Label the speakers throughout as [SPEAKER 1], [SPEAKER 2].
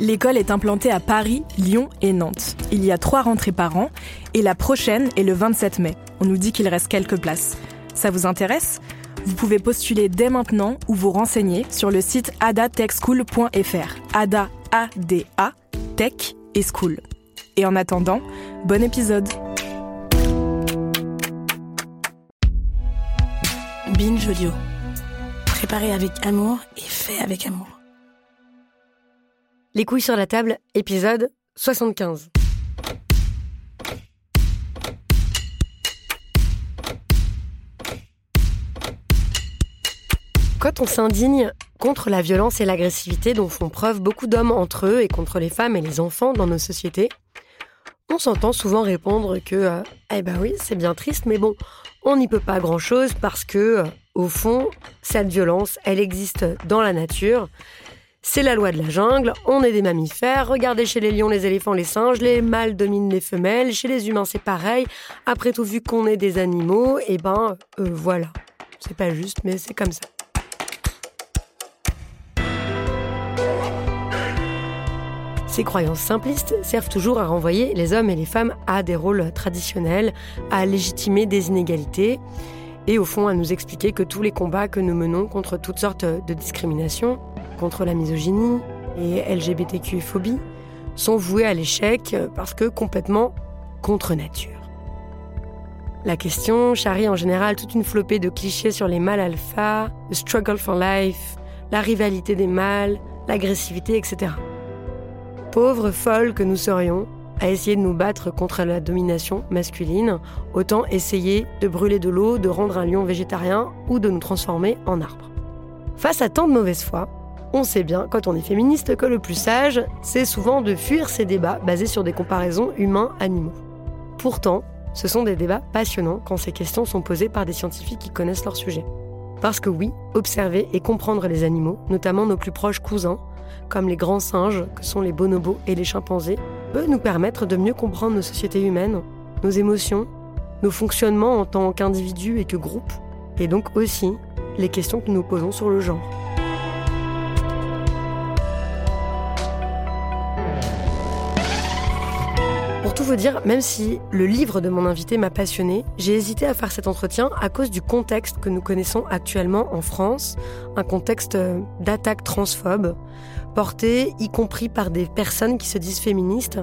[SPEAKER 1] L'école est implantée à Paris, Lyon et Nantes. Il y a trois rentrées par an et la prochaine est le 27 mai. On nous dit qu'il reste quelques places. Ça vous intéresse? Vous pouvez postuler dès maintenant ou vous renseigner sur le site adatechschool.fr. Ada, A-D-A, Tech et School. Et en attendant, bon épisode
[SPEAKER 2] Binge Audio. Préparé avec amour et fait avec amour.
[SPEAKER 3] Les couilles sur la table, épisode 75. Quand on s'indigne contre la violence et l'agressivité dont font preuve beaucoup d'hommes entre eux et contre les femmes et les enfants dans nos sociétés, on s'entend souvent répondre que euh, eh ben oui, c'est bien triste, mais bon, on n'y peut pas grand-chose parce que euh, au fond, cette violence, elle existe dans la nature. C'est la loi de la jungle, on est des mammifères, regardez chez les lions, les éléphants, les singes, les mâles dominent les femelles, chez les humains c'est pareil, après tout vu qu'on est des animaux, et eh ben euh, voilà. C'est pas juste, mais c'est comme ça. Ces croyances simplistes servent toujours à renvoyer les hommes et les femmes à des rôles traditionnels, à légitimer des inégalités et au fond à nous expliquer que tous les combats que nous menons contre toutes sortes de discriminations, contre la misogynie et LGBTQ-phobie, sont voués à l'échec parce que complètement contre nature. La question charrie en général toute une flopée de clichés sur les mâles alpha, le struggle for life, la rivalité des mâles, l'agressivité, etc. Pauvres folles que nous serions, à essayer de nous battre contre la domination masculine, autant essayer de brûler de l'eau, de rendre un lion végétarien ou de nous transformer en arbre. Face à tant de mauvaise foi, on sait bien, quand on est féministe, que le plus sage, c'est souvent de fuir ces débats basés sur des comparaisons humains-animaux. Pourtant, ce sont des débats passionnants quand ces questions sont posées par des scientifiques qui connaissent leur sujet. Parce que oui, observer et comprendre les animaux, notamment nos plus proches cousins, comme les grands singes que sont les bonobos et les chimpanzés, peut nous permettre de mieux comprendre nos sociétés humaines, nos émotions, nos fonctionnements en tant qu'individus et que groupe, et donc aussi les questions que nous posons sur le genre. Pour tout vous dire, même si le livre de mon invité m'a passionné, j'ai hésité à faire cet entretien à cause du contexte que nous connaissons actuellement en France, un contexte euh, d'attaque transphobe, porté y compris par des personnes qui se disent féministes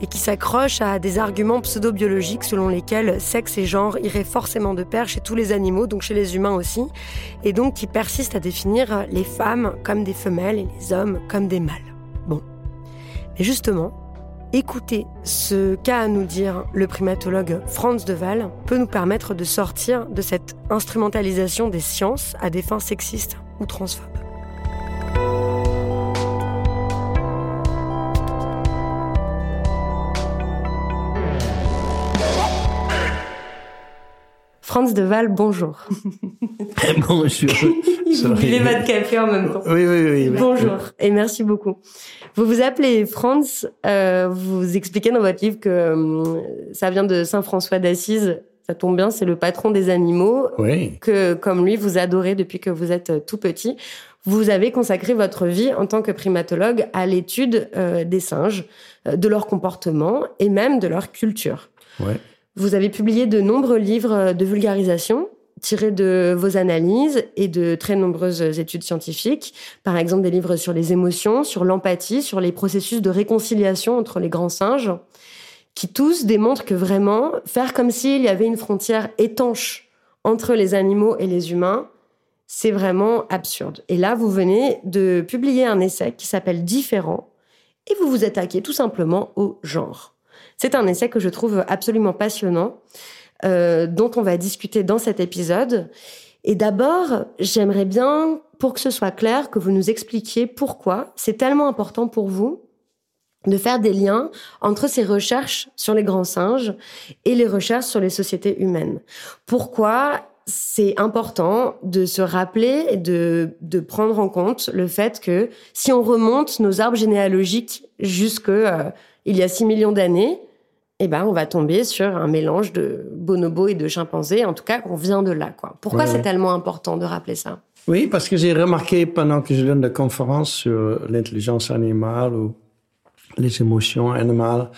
[SPEAKER 3] et qui s'accrochent à des arguments pseudo-biologiques selon lesquels sexe et genre iraient forcément de pair chez tous les animaux, donc chez les humains aussi, et donc qui persistent à définir les femmes comme des femelles et les hommes comme des mâles. Bon. Mais justement, écouter ce qu'a à nous dire le primatologue Franz de Waal peut nous permettre de sortir de cette instrumentalisation des sciences à des fins sexistes ou transphobes. Franz de Waal, bonjour.
[SPEAKER 4] bonjour.
[SPEAKER 3] Vous buvez votre café en même temps.
[SPEAKER 4] Oui, oui, oui.
[SPEAKER 3] Bonjour et merci beaucoup. Vous vous appelez Franz, euh, vous expliquez dans votre livre que euh, ça vient de Saint François d'Assise. Ça tombe bien, c'est le patron des animaux.
[SPEAKER 4] Oui.
[SPEAKER 3] Que, comme lui, vous adorez depuis que vous êtes tout petit. Vous avez consacré votre vie en tant que primatologue à l'étude euh, des singes, euh, de leur comportement et même de leur culture.
[SPEAKER 4] Ouais.
[SPEAKER 3] Vous avez publié de nombreux livres de vulgarisation, tirés de vos analyses et de très nombreuses études scientifiques, par exemple des livres sur les émotions, sur l'empathie, sur les processus de réconciliation entre les grands singes, qui tous démontrent que vraiment, faire comme s'il y avait une frontière étanche entre les animaux et les humains, c'est vraiment absurde. Et là, vous venez de publier un essai qui s'appelle Différent, et vous vous attaquez tout simplement au genre. C'est un essai que je trouve absolument passionnant, euh, dont on va discuter dans cet épisode. Et d'abord, j'aimerais bien, pour que ce soit clair, que vous nous expliquiez pourquoi c'est tellement important pour vous de faire des liens entre ces recherches sur les grands singes et les recherches sur les sociétés humaines. Pourquoi c'est important de se rappeler et de, de prendre en compte le fait que si on remonte nos arbres généalogiques jusque euh, il y a 6 millions d'années, eh ben, on va tomber sur un mélange de bonobos et de chimpanzés. En tout cas, on vient de là, quoi. Pourquoi c'est tellement important de rappeler ça?
[SPEAKER 4] Oui, parce que j'ai remarqué pendant que je donne des conférences sur l'intelligence animale ou les émotions animales,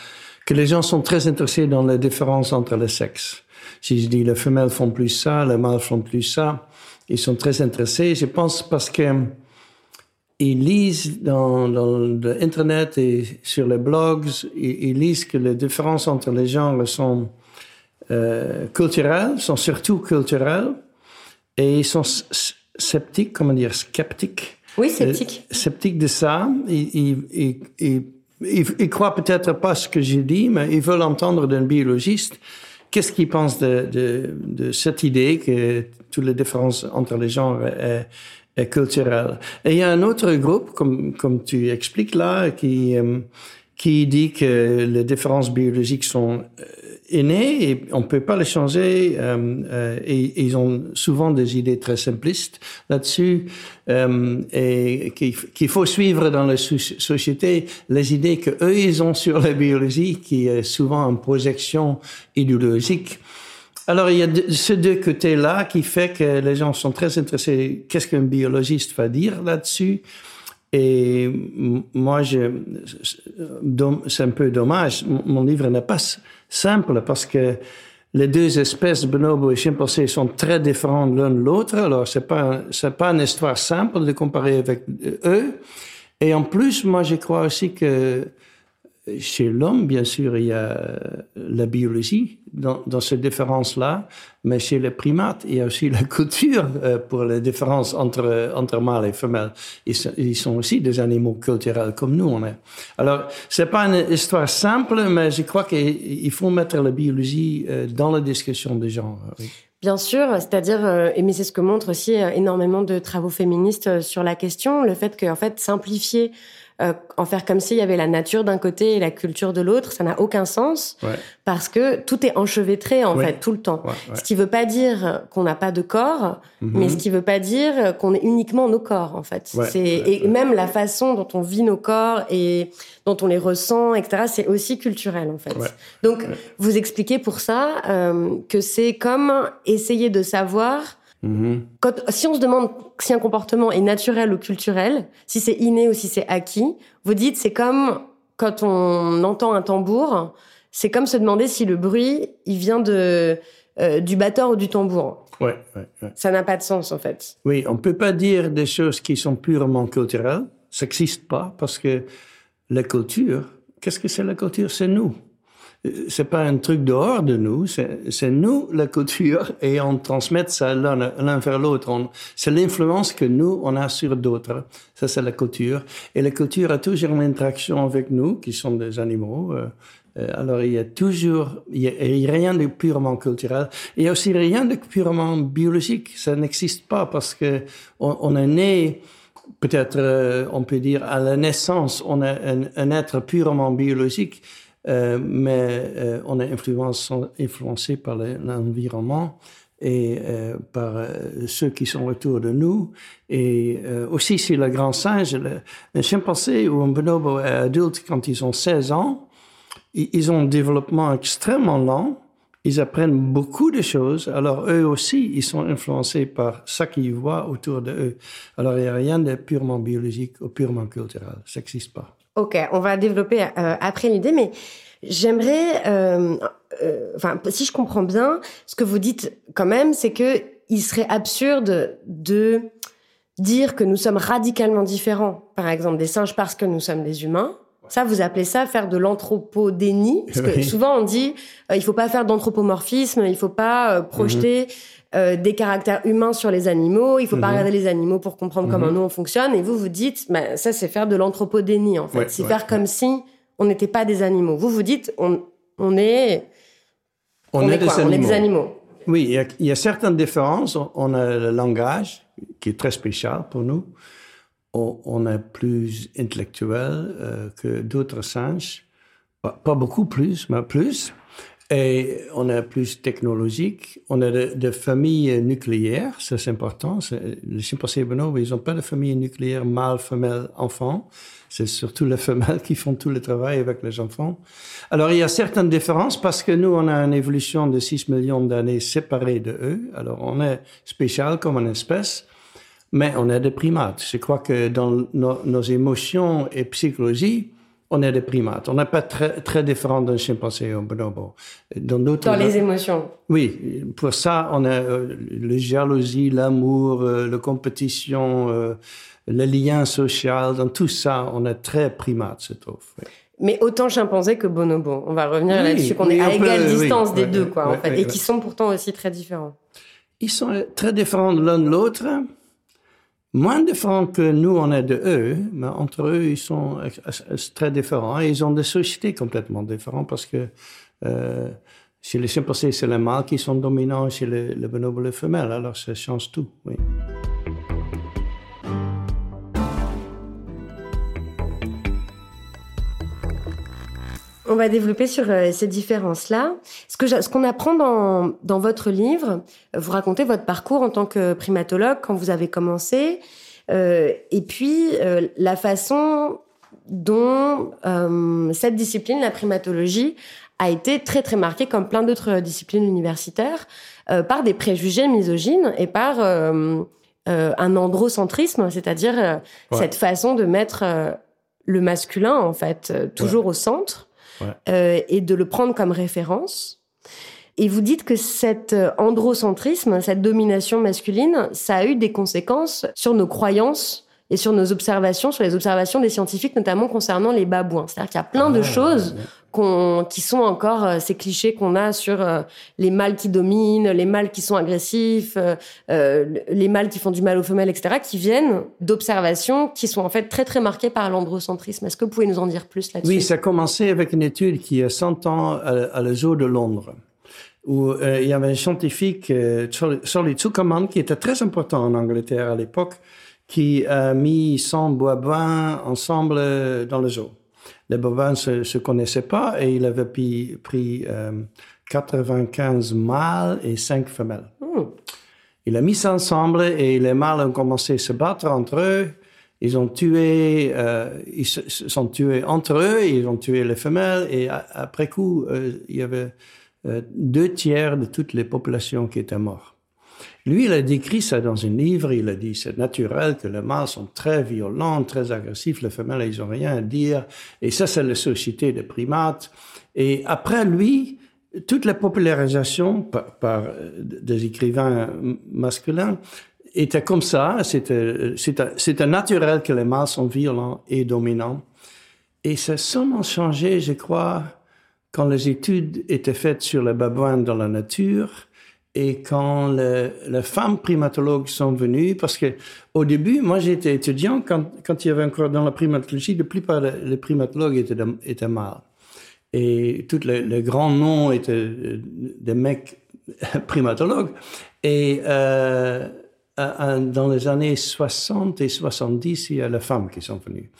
[SPEAKER 4] que les gens sont très intéressés dans les différences entre les sexes. Si je dis les femelles font plus ça, les mâles font plus ça, ils sont très intéressés. Je pense parce que ils lisent dans, dans l'internet et sur les blogs, ils, lisent que les différences entre les genres sont euh, culturelles, sont surtout culturelles, et ils sont sceptiques, comment dire, sceptiques.
[SPEAKER 3] Oui, sceptiques.
[SPEAKER 4] Euh, sceptiques de ça. Ils, ils, ils, ils croient peut-être pas ce que j'ai dit, mais ils veulent entendre d'un biologiste qu'est-ce qu'il pense de, de, de, cette idée que toutes les différences entre les genres est culturelle. Et il y a un autre groupe, comme, comme tu expliques là, qui, euh, qui dit que les différences biologiques sont euh, innées et on peut pas les changer. Euh, euh, et, ils ont souvent des idées très simplistes là-dessus euh, et qu'il faut suivre dans la société les idées que eux ils ont sur la biologie, qui est souvent une projection idéologique. Alors, il y a ces deux côtés-là qui fait que les gens sont très intéressés. Qu'est-ce qu'un biologiste va dire là-dessus? Et moi, c'est un peu dommage. Mon livre n'est pas simple parce que les deux espèces, bonobo et chimpanzé, sont très différentes l'un de l'autre. Alors, c'est pas, c'est pas une histoire simple de comparer avec eux. Et en plus, moi, je crois aussi que chez l'homme, bien sûr, il y a la biologie dans, dans ces différences-là, mais chez les primates, il y a aussi la culture euh, pour les différences entre, entre mâles et femelles. Ils, sont aussi des animaux culturels comme nous, on est. Alors, c'est pas une histoire simple, mais je crois qu'il faut mettre la biologie euh, dans la discussion des genres.
[SPEAKER 3] Bien sûr, c'est-à-dire, euh, mais c'est ce que montre aussi énormément de travaux féministes sur la question, le fait qu'en fait, simplifier euh, en faire comme s'il y avait la nature d'un côté et la culture de l'autre, ça n'a aucun sens parce que tout est enchevêtré en fait tout le temps. Ce qui veut pas dire qu'on n'a pas de corps, mhm. mais ce qui veut pas dire qu'on est uniquement nos corps en fait. c'est et même la façon dont on vit nos corps et dont on les ressent, etc. C'est aussi culturel en fait. Donc vous expliquez pour ça euh, que c'est comme essayer de savoir Mm-hmm. Quand, si on se demande si un comportement est naturel ou culturel, si c'est inné ou si c'est acquis, vous dites c'est comme quand on entend un tambour, c'est comme se demander si le bruit il vient de euh, du batteur ou du tambour.
[SPEAKER 4] Ouais, ouais, ouais.
[SPEAKER 3] Ça n'a pas de sens en fait.
[SPEAKER 4] Oui, on peut pas dire des choses qui sont purement culturelles. Ça n'existe pas parce que la culture, qu'est-ce que c'est la culture? C'est nous c'est pas un truc dehors de nous, c'est nous la culture et on transmet ça l'un vers l'autre. C'est l'influence que nous on a sur d'autres. Ça c'est la culture et la culture a toujours une interaction avec nous qui sont des animaux. Euh, euh, alors il y a toujours il y a, rien de purement culturel. Il y a aussi rien de purement biologique. Ça n'existe pas parce que on, est né peut-être euh, on peut dire à la naissance on est un être purement biologique euh, mais euh, on est influencé par l'environnement et euh, par ceux qui sont autour de nous. Et aussi, si le grand singe, le, un chimpanzé ou un bonobo adulte, quand ils ont 16 ans, ils ont un développement extrêmement lent. Ils apprennent beaucoup de choses. Alors, eux aussi, ils sont influencés par ce qu'ils voient autour de eux. Alors, il n'y a rien de purement biologique ou purement culturel. Ça n'existe pas.
[SPEAKER 3] Ok, on va développer euh, après l'idée, mais j'aimerais, euh, euh, enfin, si je comprends bien, ce que vous dites quand même, c'est que il serait absurde de dire que nous sommes radicalement différents, par exemple des singes parce que nous sommes des humains. Ça, vous appelez ça faire de l'anthropodénie Parce que souvent on dit euh, il faut pas faire d'anthropomorphisme, il faut pas euh, projeter euh, des caractères humains sur les animaux, il faut pas mhm. regarder les animaux pour comprendre comment mhm. nous on fonctionne. Et vous vous dites bah, ça c'est faire de l'anthropodénie en fait, c'est faire comme si on n'était pas des animaux. Vous vous dites on, on est
[SPEAKER 4] on, est, des
[SPEAKER 3] on est des animaux.
[SPEAKER 4] Oui, il y, a, il y, a, certaines différences. On a le langage qui est très spécial pour nous on, est plus intellectuel euh, que d'autres singes. Pas, beaucoup plus, mais plus. Et on est plus technologique. On a de, familles nucléaires, c'est important. Les chimpanzés ils n'ont pas de famille nucléaire mâle, femelle, enfant. C'est surtout les femelles qui font tout le travail avec les enfants. Alors il y a certaines différences parce que nous, on a une évolution de 6 millions d'années séparées de eux. Alors on est spécial comme une espèce. Mais on est des primates. Je crois que dans nos, émotions et psychologie, on est des primates. On n'est pas très, très différent d'un chimpanzé ou un bonobo.
[SPEAKER 3] Dans, dans les émotions.
[SPEAKER 4] Oui, pour ça, on a euh, la jalousie, l'amour, euh, la compétition, euh, le lien social. Dans tout ça, on est très primates, je trouve.
[SPEAKER 3] Mais autant chimpanzé que bonobo. On va revenir là-dessus, qu'on est à égale distance des deux, quoi, en fait, et qui sont pourtant aussi très différents.
[SPEAKER 4] Ils sont très différents l'un de l'autre moins différents que nous, on est de eux, mais entre eux, ils sont très différents. Et ils ont des sociétés complètement différentes parce que euh, chez les chimpanzés, c'est les mâles qui sont dominants, chez les, les bonobos, les femelles. Alors ça change tout, oui.
[SPEAKER 3] On va développer sur euh, ces différences-là. Ce que ce qu'on apprend dans, dans votre livre, vous racontez votre parcours en tant que primatologue quand vous avez commencé, euh, et puis euh, la façon dont euh, cette discipline, la primatologie, a été très très marquée, comme plein d'autres disciplines universitaires, euh, par des préjugés misogynes et par un androcentrisme, c'est-à-dire cette façon de mettre le masculin en fait toujours au centre euh, et de le prendre comme référence. Et vous dites que cet euh, androcentrisme, cette domination masculine, ça a eu des conséquences sur nos croyances et sur nos observations, sur les observations des scientifiques, notamment concernant les babouins. C'est-à-dire qu'il y a plein de ah, choses qui sont encore euh, ces clichés qu'on a sur euh, les mâles qui dominent, les mâles qui sont agressifs, euh, les mâles qui font du mal aux femelles, etc., qui viennent d'observations qui sont en fait très très marquées par l'androcentrisme. Est-ce que vous pouvez nous en dire plus là-dessus?
[SPEAKER 4] Oui, ça a commencé avec une étude qui a 100 ans à, la zoo de Londres où il y avait un scientifique, Charlie Zuckerman, qui était très important en Angleterre à l'époque, qui a mis 100 bovins ensemble dans le zoo. Les bovins se, se connaissaient pas et il avait pris, pris 95 euh, mâles et 5 femelles. Hmm. Il a mis ça ensemble et les mâles ont commencé à se battre entre eux. Ils ont tué, euh, ils se sont tués entre eux, ils ont tué les femelles et après coup, euh, il y avait deux tiers de toutes les populations qui étaient mortes. Lui, il a décrit ça dans un livre. Il a dit c'est naturel que les mâles sont très violents, très agressifs, les femelles, ils ont rien à dire. Et ça, c'est la société des primates. Et après lui, toute la popularisation par, par des écrivains masculins était comme ça. C'était, c'était naturel que les mâles sont violents et dominants. Et ça a seulement changé, je crois, quand les études étaient faites sur les babouins dans la nature et quand les femmes primatologues sont venues, parce que au début, moi j'étais étudiant, quand, il y avait encore dans la primatologie, la plupart des primatologues étaient, étaient mâles. Et tous les, grands noms étaient des mecs primatologues. Et euh, dans les années 60 et 70, il y a les femmes qui sont venues.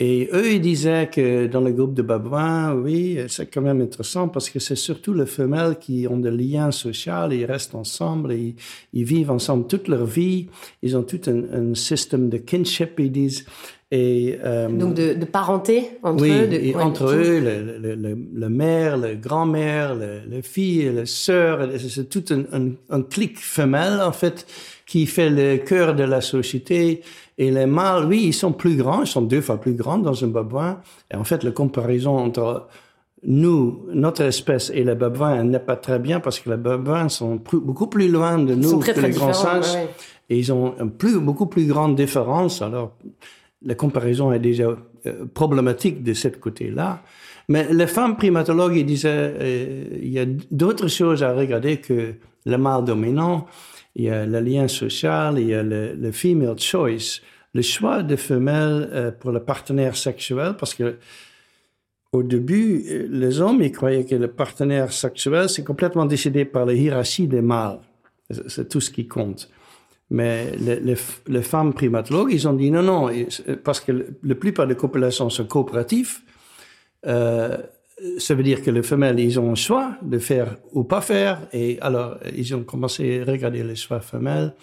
[SPEAKER 4] Et eux, ils disaient que dans le groupe de babouins, oui, c'est quand même intéressant parce que c'est surtout les femelles qui ont des liens sociaux, ils restent ensemble, et ils, vivent ensemble toute leur vie. Ils ont tout un, système de kinship, ils disent.
[SPEAKER 3] Et, euh, Donc de, de, parenté entre eux.
[SPEAKER 4] De, et entre eux, le, le, le, le, mère, le grand-mère, le, fille, la sœur, c'est tout un, un, un clic femelle en fait qui fait le cœur de la société. Et les mâles, oui, ils sont plus grands, ils sont deux fois plus grands dans un babouin. Et en fait, la comparaison entre nous, notre espèce et les babouins n'est pas très bien parce que les babouins sont beaucoup plus loin de nous que les grands singes. Et ils ont plus, beaucoup plus grande différence. Alors, la comparaison est déjà euh, problématique de ce côté-là. Mais les femmes primatologues, ils disaient, euh, il y a d'autres choses à regarder que le mâle dominant. Il y a le lien social, il y a le, female choice, le choix de femelles euh, pour le partenaire sexuel, parce que au début, les hommes, ils croyaient que le partenaire sexuel, c'est complètement décidé par la hiérarchie des mâles. C'est tout ce qui compte. Mais les, les, femmes primatologues, ils ont dit non, non, parce que la plupart des populations sont coopératives. Euh, ça veut dire que les femelles, ils ont un choix de faire ou pas faire. Et alors, ils ont commencé à regarder les choix femelles.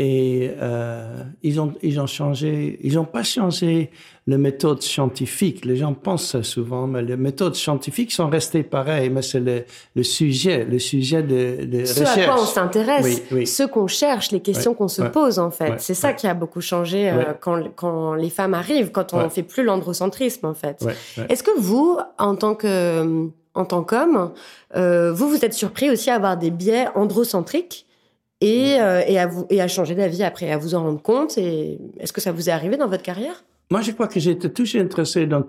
[SPEAKER 4] Et euh, ils, ont, ils ont changé, ils n'ont pas changé les méthodes scientifiques. Les gens pensent ça souvent, mais les méthodes scientifiques sont restées pareilles. Mais c'est le, le, sujet, le sujet de, de
[SPEAKER 3] ce
[SPEAKER 4] recherche.
[SPEAKER 3] à quoi on s'intéresse, ce qu'on cherche, les questions qu'on se pose en fait. c'est ça qui a beaucoup changé euh, quand, quand les femmes arrivent, quand on ne fait plus l'androcentrisme en fait. Est-ce que vous, en tant que en tant qu'homme, euh, vous vous êtes surpris aussi à avoir des biais androcentriques? Et, euh, et, à vous, et à changer d'avis après, à vous en rendre compte. Et est-ce que ça vous est arrivé dans votre carrière?
[SPEAKER 4] Moi, je crois que j'étais toujours intéressé dans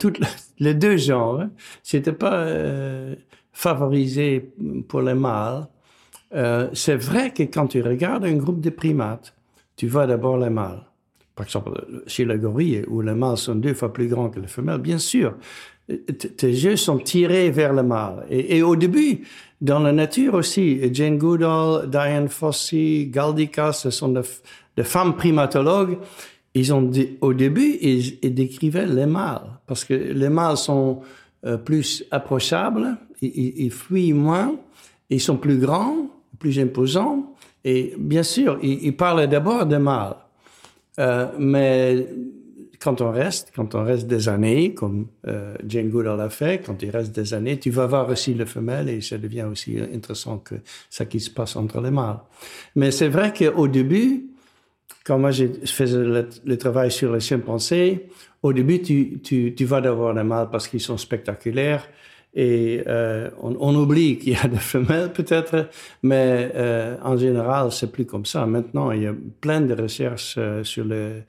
[SPEAKER 4] les deux genres. Hein. J'étais pas euh, favorisé pour les mâles. Euh, c'est vrai que quand tu regardes un groupe de primates, tu vois d'abord les mâles. Par exemple, chez le gorille, où les mâles sont deux fois plus grands que les femelles, bien sûr, tes yeux sont tirés vers le mâle. Et, et, au début, dans la nature aussi, Jane Goodall, Diane Fossey, Galdica, ce sont des, femmes primatologues. Ils ont au début, ils, décrivaient les mâles parce que les mâles sont euh, plus approchables, ils, fuient moins, ils sont plus grands, plus imposants. Et bien sûr, ils, ils parlaient d'abord des mâles. Euh, mais quand on reste, quand on reste des années, comme euh, Jane Goodall l'a fait, quand il reste des années, tu vas voir aussi le femelle et ça devient aussi intéressant que ça qui se passe entre les mâles. Mais c'est vrai qu'au début, quand moi je faisais le, travail sur les chimpanzés, au début, tu, vas d'avoir les mâles parce qu'ils sont spectaculaires. Et euh, on, oublie qu'il y a des femelles peut-être, mais euh, en général, c'est plus comme ça. Maintenant, il y a plein de recherches euh, sur le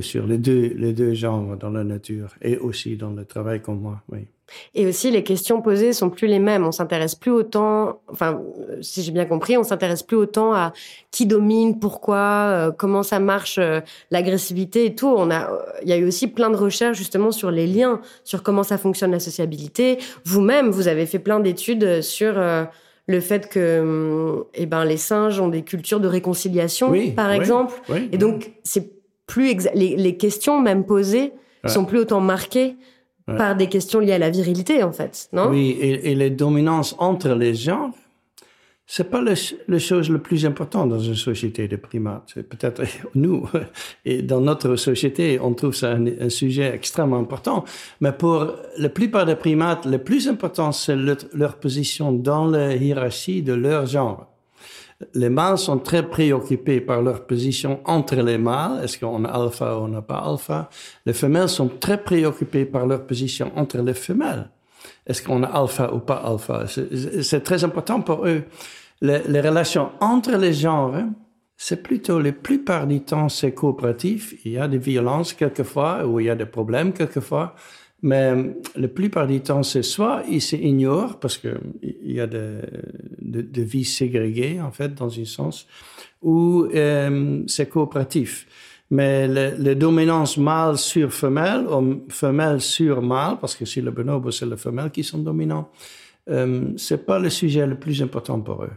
[SPEAKER 4] sur les deux, les deux genres dans la nature et aussi dans le travail comme moi, oui.
[SPEAKER 3] Et aussi, les questions posées sont plus les mêmes. On s'intéresse plus autant, enfin, si j'ai bien compris, on s'intéresse plus autant à qui domine, pourquoi, euh, comment ça marche, euh, l'agressivité et tout. On a, il y a eu aussi plein de recherches justement sur les liens, sur comment ça fonctionne la sociabilité. Vous-même, vous avez fait plein d'études sur le fait que, eh ben, les singes ont des cultures de réconciliation, par exemple. et donc, c'est plus les, questions même posées sont plus autant marquées par des questions liées à la virilité en fait, non?
[SPEAKER 4] Oui, et, les dominances entre les genres, c'est pas la chose le plus importante dans une société de primates. Peut-être nous et dans notre société, on trouve ça un, sujet extrêmement important. Mais pour la plupart des primates, le plus important, c'est leur position dans la hiérarchie de leur genre les mâles sont très préoccupés par leur position entre les mâles. Est-ce qu'on a alpha ou on n'a pas alpha? Les femelles sont très préoccupées par leur position entre les femelles. Est-ce qu'on a alpha ou pas alpha? C'est très important pour eux. Les, les relations entre les genres, c'est plutôt, la plupart du temps, c'est coopératif. Il y a des violences quelquefois, ou il y a des problèmes quelquefois. Mais la plupart du temps, c'est soit ils s'ignorent parce qu'il y a de, de, de, vie ségrégée, en fait, dans un sens, ou euh, c'est coopératif. Mais la dominance mâle sur femelle, ou femelle sur mâle, parce que si le bonobo, c'est les femelles qui sont dominants, euh, c'est pas le sujet le plus important pour eux.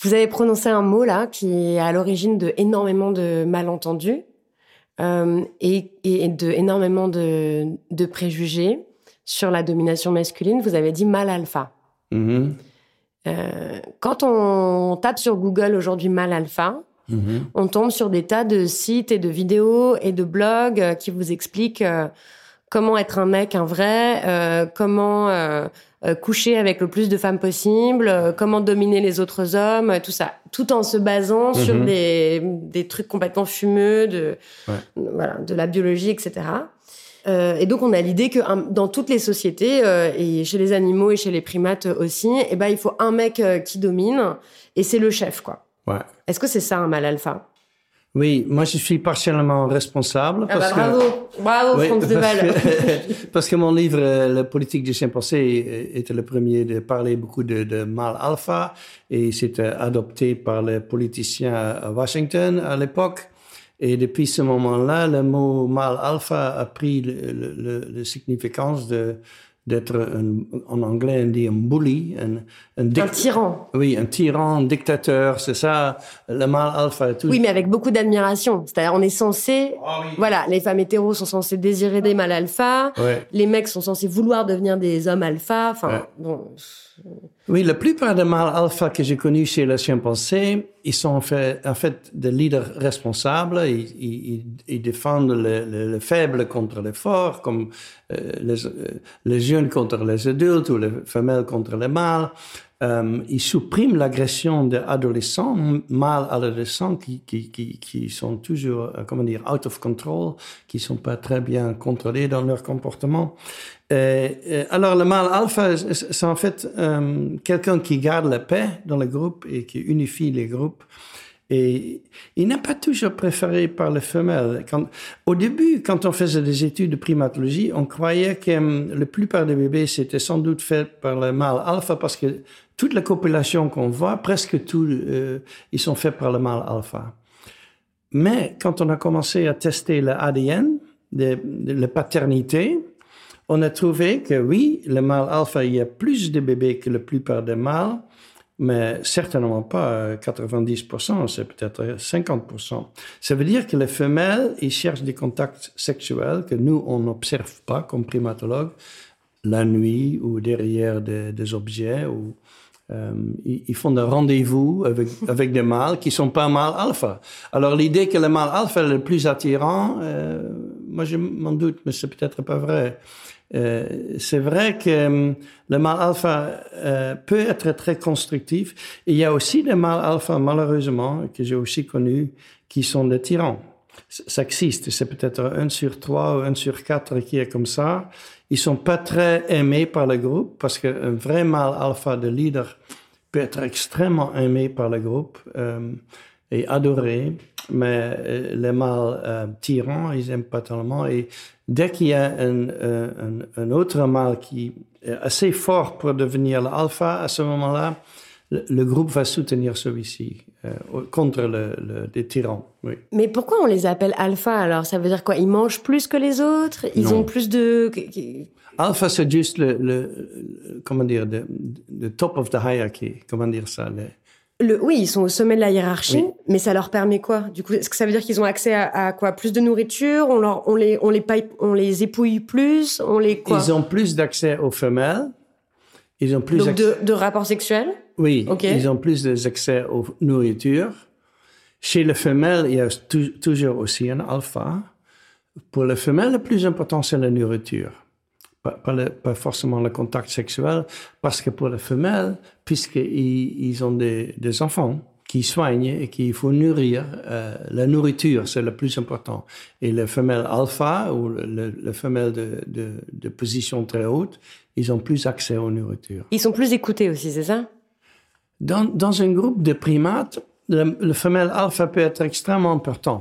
[SPEAKER 3] Vous avez prononcé un mot là qui est à l'origine de énormément de malentendus. Euh, et, et, de énormément de, de, préjugés sur la domination masculine. Vous avez dit mal alpha. Mm-hmm. Euh, quand on tape sur Google aujourd'hui mal alpha, mm-hmm. on tombe sur des tas de sites et de vidéos et de blogs euh, qui vous expliquent comment être un mec, un vrai, euh, comment euh, euh, coucher avec le plus de femmes possible, comment dominer les autres hommes, tout ça, tout en se basant sur mhm. des, des trucs complètement fumeux de voilà de la biologie, etc. Euh, et donc on a l'idée que dans toutes les sociétés euh, et chez les animaux et chez les primates aussi, eh ben il faut un mec euh, qui domine et c'est le chef quoi.
[SPEAKER 4] Ouais.
[SPEAKER 3] Est-ce que c'est ça un mal alpha?
[SPEAKER 4] Oui, moi je suis partiellement responsable.
[SPEAKER 3] Ah
[SPEAKER 4] parce
[SPEAKER 3] bah, bravo,
[SPEAKER 4] que...
[SPEAKER 3] bravo
[SPEAKER 4] Oui,
[SPEAKER 3] Franck
[SPEAKER 4] parce que, parce que mon livre euh, La politique du chimpanzé était le premier de parler beaucoup de, de mal alpha et c'était adopté par les politiciens à Washington à l'époque. Et depuis ce moment-là, le mot mal alpha a pris le, le, le, le significance de d'être un, en anglais on dit un bully, un, un,
[SPEAKER 3] Un tyran.
[SPEAKER 4] Oui, un tyran, un dictateur, c'est ça, le mal alpha. Tout.
[SPEAKER 3] Oui, mais avec beaucoup d'admiration. C'est-à-dire, on est censé,
[SPEAKER 4] Ah oui.
[SPEAKER 3] voilà, les femmes hétéros sont censées désirer des mâles alpha,
[SPEAKER 4] Ouais.
[SPEAKER 3] les mecs sont censés vouloir devenir des hommes alpha. Enfin,
[SPEAKER 4] Ouais.
[SPEAKER 3] bon,
[SPEAKER 4] Oui, la plupart des mâles alpha que j'ai connus chez les chimpanzés, ils sont en fait, des leaders responsables. Ils, défendent le, le- le faible contre les forts, comme euh, les, euh, les jeunes contre les adultes ou les femelles contre les mâles. Euh, ils suppriment l'agression des adolescents, m- mâles adolescents qui, qui, qui, qui sont toujours, euh, comment dire, out of control, qui sont pas très bien contrôlés dans leur comportement. Euh, euh, alors, le mâle alpha, c'est en fait quelqu'un qui garde la paix dans le groupe et qui unifie les groupes. Et il n'est pas toujours préféré par les femelles. Au début, quand on faisait des études de primatologie, on croyait que hum, la plupart des bébés, c'était sans doute fait par le mâle alpha parce que toute la copulation qu'on voit, presque tout, euh, ils sont faits par le mâle alpha. Mais quand on a commencé à tester de, de la paternité, on a trouvé que oui, le mâle alpha, il y a plus de bébés que la plupart des mâles, mais certainement pas euh, 90%, c'est peut-être 50%. Ça veut dire que les femelles, ils cherchent des contacts sexuels que nous, on n'observe pas comme primatologues, la nuit ou derrière des, des objets. Ou, euh, ils, font des rendez-vous avec, des mâles qui sont pas mâles alpha. Alors l'idée que le mâle alpha est le plus attirant, euh, moi je m'en doute, mais c'est peut-être pas vrai. Euh, c'est vrai que le mâle alpha peut être très constructif. Il y a aussi des mâles alpha, malheureusement, que j'ai aussi connus, qui sont des tyrans. Ça existe. C'est peut-être un sur trois ou un sur quatre qui est comme ça. Ils sont pas très aimés par le groupe parce qu'un vrai mâle alpha de leader peut être extrêmement aimé par le groupe euh, et adoré. Mais euh, les mâles euh, tyrans, ils aiment pas tellement. Et dès qu'il y a un, euh, un, un autre mâle qui est assez fort pour devenir l'alpha, à ce moment-là, le groupe va soutenir celui-ci euh, contre le, le, les tyrans. Oui.
[SPEAKER 3] Mais pourquoi on les appelle alpha alors? Ça veut dire quoi? Ils mangent plus que les autres? Ils
[SPEAKER 4] Non.
[SPEAKER 3] ont plus de.
[SPEAKER 4] Alpha, c'est juste le, comment dire, le, top of the hierarchy. Comment dire ça? le-
[SPEAKER 3] oui, ils sont au sommet de la hiérarchie,
[SPEAKER 4] Oui.
[SPEAKER 3] mais ça leur permet quoi? Du coup, est-ce que ça veut dire qu'ils ont accès à, à quoi? Plus de nourriture? On leur, on les, on les paille, on les épouille plus? On les quoi?
[SPEAKER 4] Ils ont plus d'accès aux femelles. Ils ont plus
[SPEAKER 3] Donc de, de rapports sexuels
[SPEAKER 4] Oui, ils ont plus d'accès aux nourritures. Chez les femelles, il y a tou- toujours aussi un alpha. Pour les femelles, le plus important, c'est la nourriture. Pas, pas, le- pas forcément le contact sexuel, parce que pour les femelles, puisqu'ils ils ont des, des enfants qui soignent et qu'il faut nourrir, euh, la nourriture, c'est le plus important. Et les femelles alpha, ou le- le- les femelles de, de, de position très haute, ils ont plus accès aux nourritures.
[SPEAKER 3] Ils sont plus écoutés aussi, c'est ça?
[SPEAKER 4] Dans, dans un groupe de primates, le, le femelle alpha peut être extrêmement important.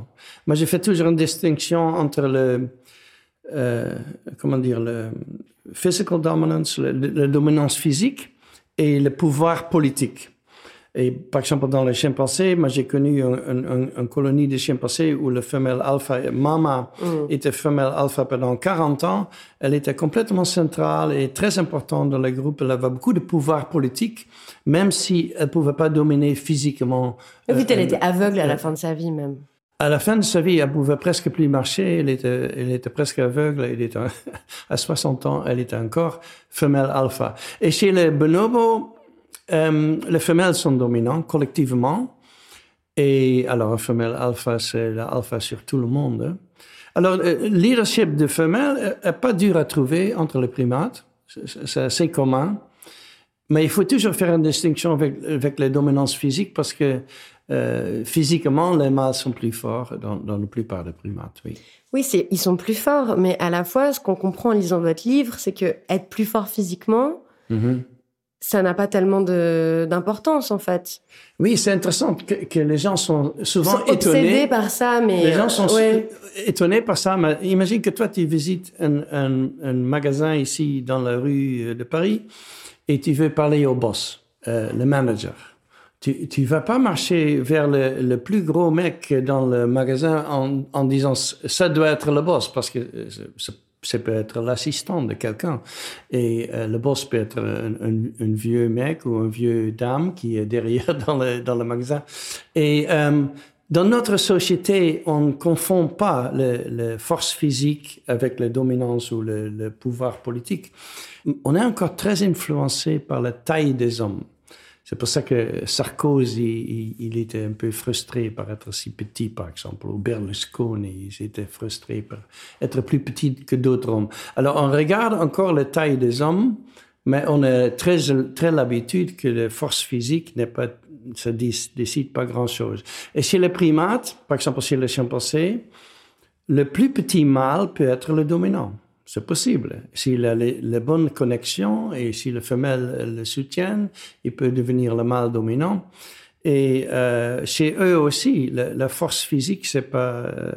[SPEAKER 4] Moi, j'ai fait toujours une distinction entre le, euh, comment dire, le physical dominance, la dominance physique et le pouvoir politique. Et par exemple, dans les chimpanzés, moi j'ai connu un- un- un- une colonie de chimpanzés où le femelle alpha, mama, était femelle alpha pendant 40 ans. Elle était complètement centrale et très importante dans le groupe. Elle avait beaucoup de pouvoir politique, même si elle pouvait pas dominer physiquement.
[SPEAKER 3] Oui,
[SPEAKER 4] Euh,
[SPEAKER 3] elle était aveugle à la fin de sa vie même.
[SPEAKER 4] à la fin de sa vie, elle pouvait presque plus marcher. Elle était, elle était presque aveugle. Elle était, à 60 ans, elle était encore femelle alpha. Et chez les bonobos, euh, les femelles sont dominantes collectivement. Et alors, un femelle alpha, c'est l'alpha sur tout le monde. Alors, le leadership de femelles n'est pas dur à trouver entre les primates. C'est- assez commun. Mais il faut toujours faire une distinction avec, avec les dominances physiques parce que euh, physiquement, les mâles sont plus forts dans, dans la plupart des primates, oui.
[SPEAKER 3] Ils sont plus forts, mais à la fois, ce qu'on comprend en lisant votre livre, c'est que être plus fort physiquement,
[SPEAKER 4] Mhm.
[SPEAKER 3] Ça n'a pas tellement d'importance, en fait.
[SPEAKER 4] Oui, c'est intéressant que, que les gens sont souvent
[SPEAKER 3] sont obsédés
[SPEAKER 4] étonnés.
[SPEAKER 3] par ça, mais.
[SPEAKER 4] Les gens sont
[SPEAKER 3] euh, ouais.
[SPEAKER 4] étonnés par ça. Mais imagine que toi, tu visites un, un- un magasin ici dans la rue de Paris et tu veux parler au boss, euh, le manager. Tu tu vas pas marcher vers le, le plus gros mec dans le magasin en, en disant ça doit être le boss parce que euh, ça, peut être l'assistant de quelqu'un et euh, le boss peut être un, vieux mec ou un vieux dame qui est derrière dans le, dans le magasin et euh, dans notre société, on ne confond pas le force physique avec la dominance ou le pouvoir politique. On est encore très influencé par la taille des hommes. C'est pour ça que Sarkozy, il, il était un peu frustré par être si petit, par exemple, ou Berlusconi, ils étaient frustrés par être plus petit que d'autres hommes. Alors, on regarde encore la taille des hommes, mais on a très, très l'habitude que la force physique n'est pas, ça dé- décide pas grand-chose. Et chez les primates, par exemple chez les chimpanzés, le plus petit mâle peut être le dominant. C'est possible. S'il a les, les bonnes connexions et si la femelle le soutient, il peut devenir le mâle dominant. Et euh, chez eux aussi, la, la force physique, c'est pas, euh,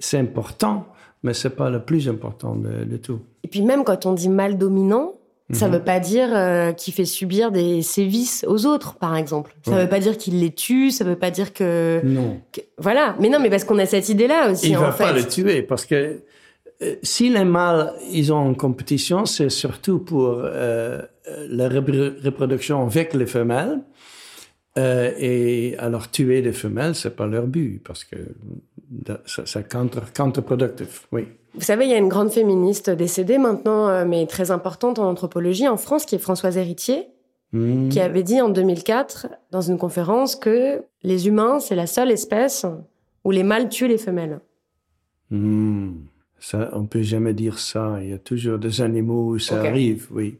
[SPEAKER 4] c'est important, mais c'est pas le plus important de, de tout.
[SPEAKER 3] Et puis même quand on dit mal dominant, ça
[SPEAKER 4] Mhm.
[SPEAKER 3] veut pas dire euh, qu'il fait subir des sévices aux autres, par exemple. Ça
[SPEAKER 4] Ouais.
[SPEAKER 3] veut pas dire qu'il les tue, ça veut pas dire que...
[SPEAKER 4] Non.
[SPEAKER 3] que- Voilà. Mais non, mais parce qu'on a cette idée-là aussi,
[SPEAKER 4] Il
[SPEAKER 3] en
[SPEAKER 4] va
[SPEAKER 3] fait.
[SPEAKER 4] pas le tuer parce que si les mâles ils ont une compétition, c'est surtout pour euh, euh, la repro- reproduction avec les femelles. Euh, et alors tuer les femelles, c'est pas leur but parce que c'est contre, contre-productif. Oui.
[SPEAKER 3] Vous savez, il y a une grande féministe décédée maintenant, euh, mais très importante en anthropologie en France, qui est Françoise Héritier,
[SPEAKER 4] Hmm.
[SPEAKER 3] qui avait dit en 2004, dans une conférence, que les humains, c'est la seule espèce où les mâles tuent les femelles.
[SPEAKER 4] Hmm. Ça, on peut jamais dire ça. Il y a toujours des animaux où ça arrive. Oui.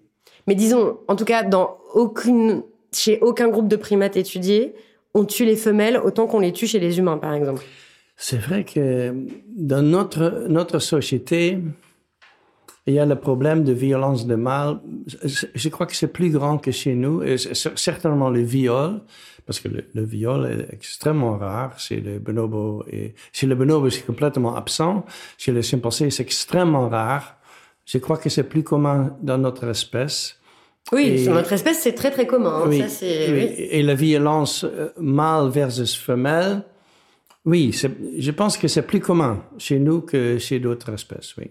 [SPEAKER 3] Mais disons, en tout cas, dans aucune, chez aucun groupe de primates étudiés, on tue les femelles autant qu'on les tue chez les humains, par exemple.
[SPEAKER 4] C'est vrai que dans notre, notre société, il y a le problème de violence de mâles. Je- crois que c'est plus grand que chez nous. Et certainement le viol, parce que le, le viol est extrêmement rare chez le bonobo. Et chez le bonobo, c'est complètement absent. Chez les chimpanzés, c'est extrêmement rare. Je crois que c'est plus commun dans notre espèce.
[SPEAKER 3] Oui,
[SPEAKER 4] Et-
[SPEAKER 3] sur notre espèce, c'est très très commun. hein.
[SPEAKER 4] Oui,
[SPEAKER 3] Ça, c'est,
[SPEAKER 4] oui.
[SPEAKER 3] oui.
[SPEAKER 4] Et la violence euh, mâle versus femelle, oui, je pense que c'est plus commun chez nous que chez d'autres espèces, oui.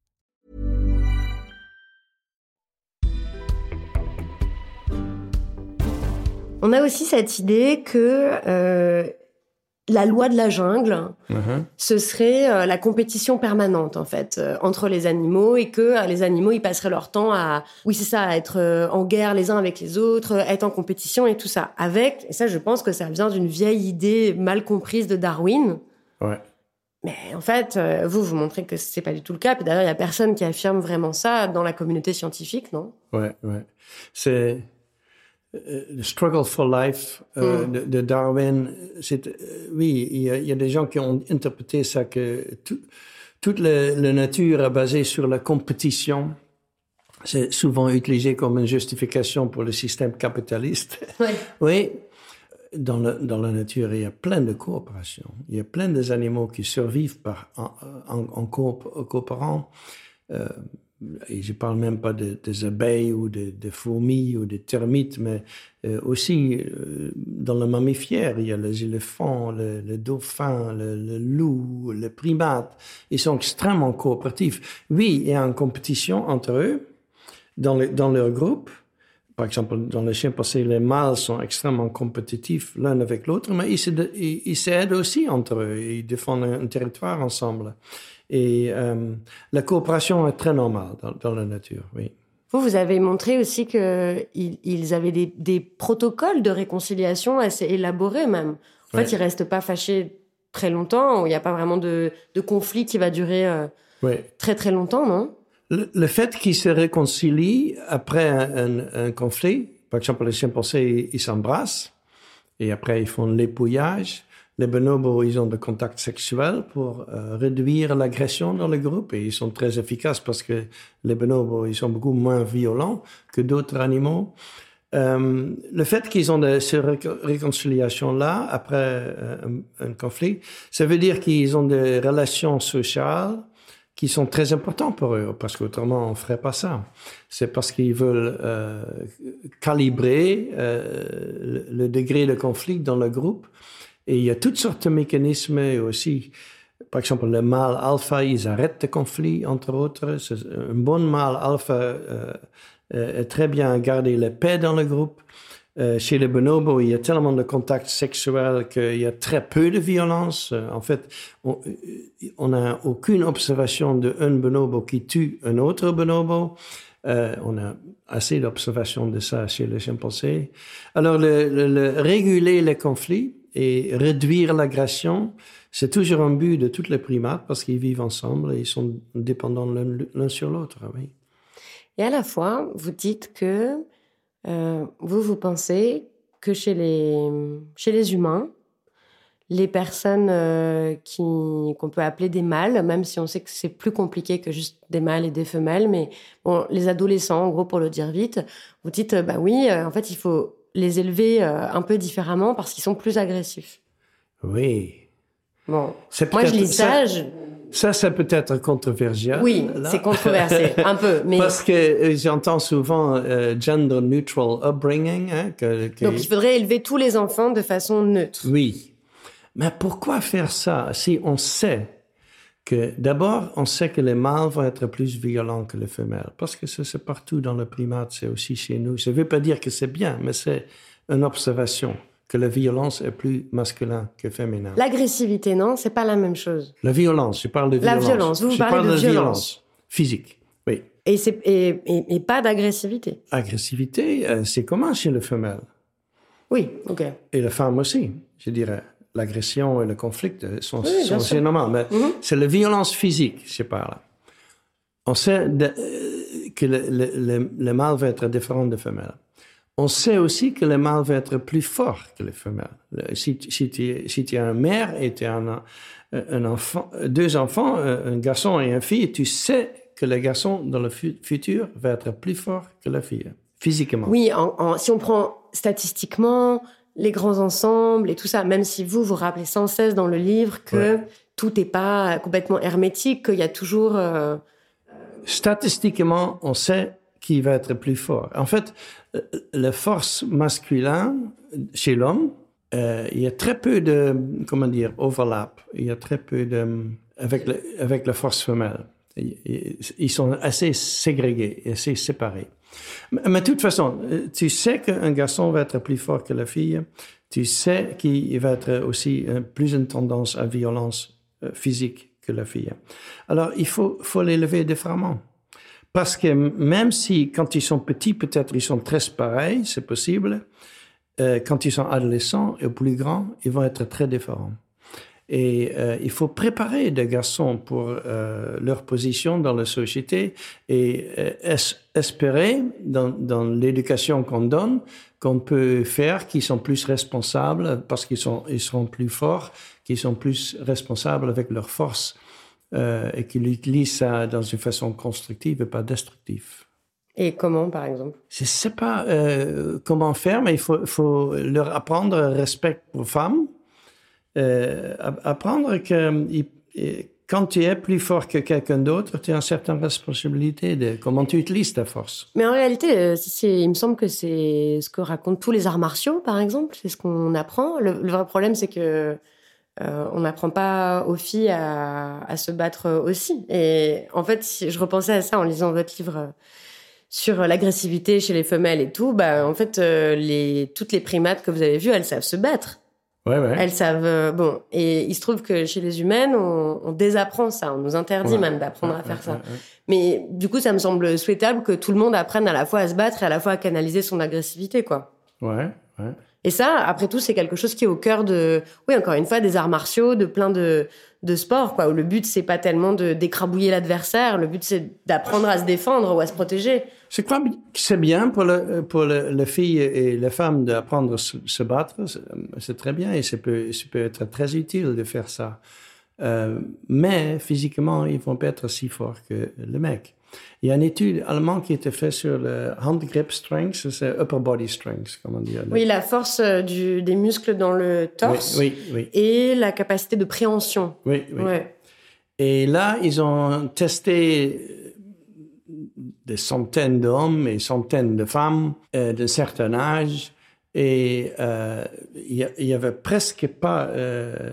[SPEAKER 3] On a aussi cette idée que euh, la loi de la jungle,
[SPEAKER 4] Mhm.
[SPEAKER 3] ce serait euh, la compétition permanente en fait euh, entre les animaux et que euh, les animaux ils passeraient leur temps à oui c'est ça à être en guerre les uns avec les autres, être en compétition et tout ça. Avec et ça je pense que ça vient d'une vieille idée mal comprise de Darwin.
[SPEAKER 4] Ouais.
[SPEAKER 3] Mais en fait, vous vous montrez que c'est pas du tout le cas. Puis d'ailleurs, il y a personne qui affirme vraiment ça dans la communauté scientifique, non?
[SPEAKER 4] Ouais, ouais. C'est, le struggle for life mm. de, de, Darwin. oui, il y, a, il y, a, des gens qui ont interprété ça que tout, toute la, la, nature est basée sur la compétition. C'est souvent utilisé comme une justification pour le système capitaliste.
[SPEAKER 3] Oui.
[SPEAKER 4] oui. Dans, le, dans la nature, il y a plein de coopération. Il y a plein d'animaux qui survivent par, en, en, en coopérant. Euh, et je parle même pas de, des abeilles ou des de fourmis ou des termites, mais euh, aussi euh, dans le mammifère, il y a les éléphants, le, le dauphin, le, le, loup, les primates. Ils sont extrêmement coopératifs. Oui, il y a une compétition entre eux dans, le, dans leur groupe. Par exemple, dans les chimpanzés, les mâles sont extrêmement compétitifs l'un avec l'autre, mais ils s'aident aussi entre eux. Ils défendent un territoire ensemble. Et euh, la coopération est très normale dans, dans, la nature, oui.
[SPEAKER 3] Vous, vous avez montré aussi qu'ils ils avaient des, des, protocoles de réconciliation assez élaborés même. En fait, ils restent pas fâchés très longtemps, il n'y a pas vraiment de, de, conflit qui va durer euh, très très longtemps, non?
[SPEAKER 4] Le, le, fait qu'ils se réconcilient après un, un, un, conflit, par exemple les chimpanzés, ils s'embrassent, et après ils font l'épouillage, les bonobos, ils ont des contacts sexuels pour euh, réduire l'agression dans le groupe et ils sont très efficaces parce que les bonobos, ils sont beaucoup moins violents que d'autres animaux. Euh, le fait qu'ils ont ces réconciliations-là après euh, un, conflit, ça veut dire qu'ils ont des relations sociales qui sont très importantes pour eux, parce qu'autrement on ferait pas ça. C'est parce qu'ils veulent calibrer le, degré de conflit dans le groupe et il y a toutes sortes de mécanismes aussi. Par exemple, le mâle alpha, ils arrêtent le conflit, entre autres. Un bon mâle alpha euh, est très bien à garder la paix dans le groupe. Euh, chez les bonobos, il y a tellement de contacts sexuels qu'il y a très peu de violence. Euh, en fait, on n'a aucune observation d'un bonobo qui tue un autre bonobo. Euh, on a assez d'observations de ça chez les chimpanzés. Alors, le, le, le, réguler les conflits, et réduire l'agression, c'est toujours un but de toutes les primates parce qu'ils vivent ensemble et ils sont dépendants l'un sur l'autre. Oui.
[SPEAKER 3] Et à la fois, vous dites que euh, vous, vous pensez que chez les, chez les humains, les personnes euh, qu'on peut appeler des mâles, même si on sait que c'est plus compliqué que juste des mâles et des femelles, mais les adolescents, en gros, pour le dire vite, vous dites, bah oui, euh, en fait, il faut les élever euh, un peu différemment parce qu'ils sont plus agressifs.
[SPEAKER 4] Oui.
[SPEAKER 3] Bon, moi je lis ça.
[SPEAKER 4] Ça, ça, ça peut être controversiel.
[SPEAKER 3] Oui, c'est controversé, un peu. Mais...
[SPEAKER 4] Parce que euh, j'entends souvent euh, gender neutral upbringing. Hein, que, que...
[SPEAKER 3] Donc il faudrait élever tous les enfants de façon neutre.
[SPEAKER 4] Oui. Mais pourquoi faire ça si on sait que d'abord, on sait que les mâles vont être plus violents que les femelles, parce que c'est partout dans le primate, c'est aussi chez nous. Ça ne veut pas dire que c'est bien, mais c'est une observation que la violence est plus masculin que féminin.
[SPEAKER 3] L'agressivité, non, c'est pas la même chose.
[SPEAKER 4] La violence, je parle de violence.
[SPEAKER 3] La violence, vous
[SPEAKER 4] je
[SPEAKER 3] parlez
[SPEAKER 4] parle
[SPEAKER 3] de,
[SPEAKER 4] de
[SPEAKER 3] violence.
[SPEAKER 4] violence physique. Oui.
[SPEAKER 3] Et, et, et, et pas d'agressivité.
[SPEAKER 4] Agressivité, euh, c'est comment chez le femelle
[SPEAKER 3] Oui, ok.
[SPEAKER 4] Et la femme aussi, je dirais l'agression et le conflit sont,
[SPEAKER 3] oui,
[SPEAKER 4] sont normaux. Mais mm -hmm. c'est la violence physique, je parle. On sait de, euh, que le, le, le, mâle va être différent de femelle. On sait aussi que le mâle va être plus fort que les femelles. Si, si, tu, si es un mère et tu as un, un, enfant, deux enfants, un garçon et une fille, tu sais que le garçon dans le futur va être plus fort que la fille, physiquement.
[SPEAKER 3] Oui, en, en, si on prend statistiquement, les grands ensembles et tout ça, même si vous vous rappelez sans cesse dans le livre que ouais. tout n'est pas complètement hermétique, qu'il y a toujours... Euh...
[SPEAKER 4] Statistiquement, on sait qui va être plus fort. En fait, la force masculine chez l'homme, euh, il y a très peu de, comment dire, overlap. Il y a très peu de, avec, le, avec la force femelle. Ils sont assez ségrégés, assez séparés. Mais de toute façon, tu sais qu'un garçon va être plus fort que la fille. Tu sais qu'il va être aussi plus une tendance à violence physique que la fille. Alors, il faut, faut l'élever différemment. Parce que même si, quand ils sont petits, peut-être ils sont très pareils, c'est possible, euh, quand ils sont adolescents et plus grands, ils vont être très différents. Et euh, il faut préparer des garçons pour euh, leur position dans la société et euh, es espérer, dans, dans l'éducation qu'on donne, qu'on peut faire, qui sont plus responsables parce qu'ils sont, ils seront plus forts, qui sont plus responsables avec leur force euh, et qu'ils utilisent ça dans une façon constructive et pas destructive.
[SPEAKER 3] Et comment, par exemple?
[SPEAKER 4] Je ne sais pas euh, comment faire, mais il faut, faut leur apprendre respect aux femmes, euh, apprendre que quand tu es plus fort que quelqu'un d'autre, tu as une certaine responsabilité de comment tu utilises ta force.
[SPEAKER 3] Mais en réalité, euh, il me semble que c'est ce que racontent tous les arts martiaux, par exemple. C'est ce qu'on apprend. Le, vrai problème, c'est que euh, on n'apprend pas aux filles à, se battre aussi. Et en fait, je repensais à ça en lisant votre livre euh, sur l'agressivité chez les femelles et tout, bah en fait, toutes les primates que vous avez vues, elles savent se battre.
[SPEAKER 4] Ouais, ouais.
[SPEAKER 3] Elles savent. Euh, bon, et il se trouve que chez les humaines, on, on désapprend ça. On nous interdit même d'apprendre à faire ça. Mais du coup, ça me semble souhaitable que tout le monde apprenne à la fois à se battre et à la fois à canaliser son agressivité, quoi.
[SPEAKER 4] Ouais, ouais.
[SPEAKER 3] Et ça, après tout, c'est quelque chose qui est au cœur de, oui, encore une fois, des arts martiaux, de plein de, de sports, quoi. Où le but, c'est pas tellement de d'écrabouiller l'adversaire. Le but, c'est d'apprendre à se défendre ou à se protéger.
[SPEAKER 4] Je crois que c'est bien pour, le, pour le, les filles et les femmes d'apprendre à se, battre? C'est très bien et ça peut, ça peut être très utile de faire ça. Euh, mais physiquement, ils vont pas être aussi forts que le mec. Il y a une étude allemande qui a été faite sur le hand grip strength, c'est upper body strength, comment dire.
[SPEAKER 3] Oui, la force euh, du, des muscles dans le torse.
[SPEAKER 4] Oui, oui,
[SPEAKER 3] Et la capacité de préhension.
[SPEAKER 4] Oui, oui. Et là, ils ont testé des centaines d'hommes et centaines de femmes euh, d'un certain âge. Et euh, il y, avait presque pas, euh,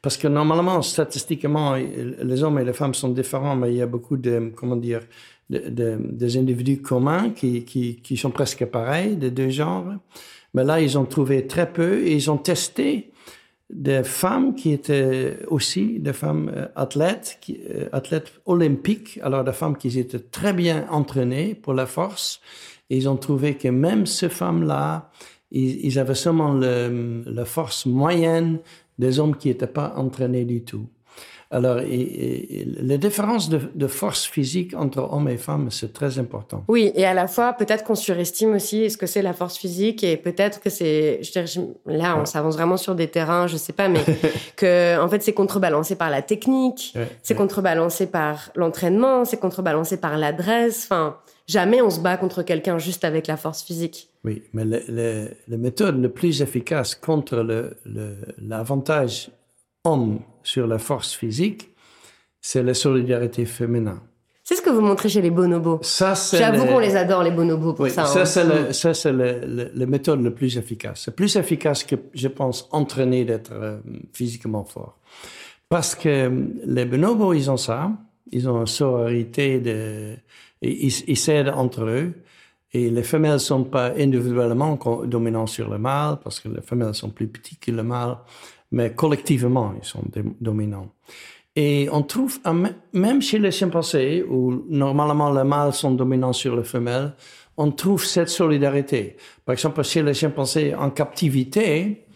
[SPEAKER 4] parce que normalement, statistiquement, les hommes et les femmes sont différents, mais il y a beaucoup de, comment dire, de, des individus communs qui, qui, qui, sont presque pareils, des deux genres. Mais là, ils ont trouvé très peu et ils ont testé des femmes qui étaient aussi des femmes euh, athlètes, euh, athlètes olympiques, alors des femmes qui étaient très bien entraînées pour la force. Et ils ont trouvé que même ces femmes-là, ils, avaient seulement le, la force moyenne des hommes qui n'étaient pas entraînés du tout. Alors, les différences de, force physique entre hommes et femmes, c'est très important.
[SPEAKER 3] Oui, et à la fois, peut-être qu'on surestime aussi ce que c'est la force physique et peut-être que c'est, je dirais, là, on s'avance vraiment sur des terrains, je sais pas, mais que, en fait, c'est contrebalancé par la technique, c'est contrebalancé par l'entraînement, c'est contrebalancé par l'adresse. Enfin, jamais on se bat contre quelqu'un juste avec la force physique.
[SPEAKER 4] Oui, mais la méthode la plus efficace contre l'avantage homme sur la force physique, c'est la solidarité féminine.
[SPEAKER 3] C'est ce que vous montrez chez les bonobos. Ça, J'avoue qu'on les adore, les bonobos, pour ça.
[SPEAKER 4] Ça, hein. c'est, la méthode la plus efficace. C'est plus efficace que, je pense, entraîner d'être euh, physiquement fort. Parce que euh, les bonobos, ils ont ça. Ils ont une sororité de... Ils, s'aident entre eux. Et les femelles sont pas individuellement dominantes sur le mâle, parce que les femelles sont plus petites que le mâle mais collectivement, ils sont dominants. Et on trouve, même chez les chimpanzés, où normalement les mâles sont dominants sur les femelles, on trouve cette solidarité. Par exemple, chez les chimpanzés en captivité,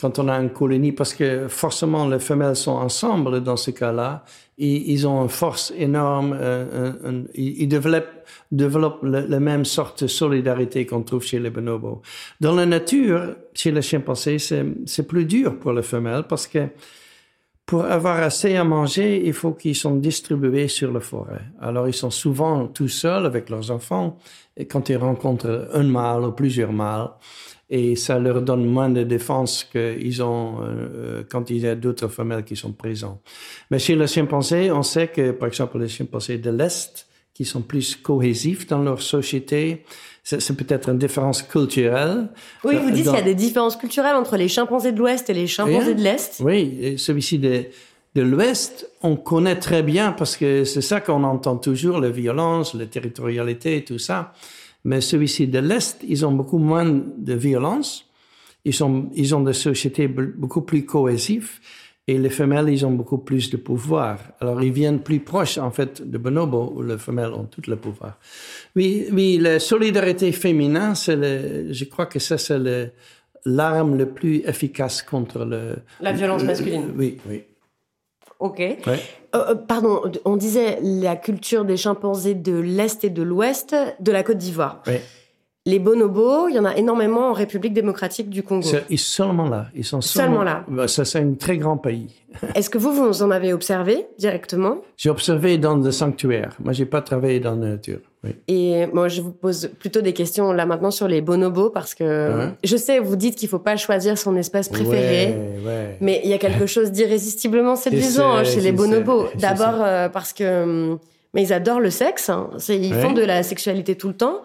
[SPEAKER 4] quand on a une colonie, parce que forcément les femelles sont ensemble dans ce cas-là, ils, ont une force énorme, euh, ils, développent, la, même sorte de solidarité qu'on trouve chez les bonobos. Dans la nature, chez les chimpanzés, c'est plus dur pour les femelles parce que pour avoir assez à manger, il faut qu'ils soient distribués sur la forêt. Alors, ils sont souvent tout seuls avec leurs enfants quand ils rencontrent un mâle ou plusieurs mâles et ça leur donne moins de défense qu'ils ont euh, quand il y a d'autres femelles qui sont présentes. Mais chez les chimpanzés, on sait que, par exemple, les chimpanzés de l'Est, qui sont plus cohésifs dans leur société, c'est peut-être une différence culturelle.
[SPEAKER 3] Oui, vous dites qu'il y a des différences culturelles entre les chimpanzés de l'Ouest et les chimpanzés de l'Est.
[SPEAKER 4] Oui, celui-ci de, de l'Ouest, on connaît très bien parce que c'est ça qu'on entend toujours, la violence, la territorialité, tout ça. Mais celui-ci de l'Est, ils ont beaucoup moins de violence. Ils, sont, ils ont des sociétés beaucoup plus cohésives. Et les femelles, ils ont beaucoup plus de pouvoir. Alors, ils viennent plus proches, en fait, de bonobo, où les femelles ont tout le pouvoir. Oui, oui la solidarité féminine, c'est le, je crois que ça, c'est l'arme le, plus efficace contre le...
[SPEAKER 3] La violence masculine.
[SPEAKER 4] oui, oui.
[SPEAKER 3] Ok. Euh, euh, pardon, on disait la culture des chimpanzés de l'Est et de l'Ouest de la Côte d'Ivoire. Les bonobos, il y en a énormément en République démocratique du Congo.
[SPEAKER 4] Ils sont seulement là. Ils sont
[SPEAKER 3] Seulement là.
[SPEAKER 4] Bah, Ça, c'est un très grand pays.
[SPEAKER 3] Est-ce que vous, vous en avez observé directement?
[SPEAKER 4] J'ai observé dans le sanctuaire. Moi, j'ai pas travaillé dans la nature. Oui.
[SPEAKER 3] Et moi, je vous pose plutôt des questions là maintenant sur les bonobos parce que
[SPEAKER 4] Ouais.
[SPEAKER 3] je sais, vous dites qu'il faut pas choisir son espèce préférée.
[SPEAKER 4] Ouais, ouais.
[SPEAKER 3] Mais il y a quelque chose d'irrésistiblement séduisant hein, chez les bonobos. D'abord euh, parce que hum, mais ils adorent le sexe. hein. Ils font de la sexualité tout le temps.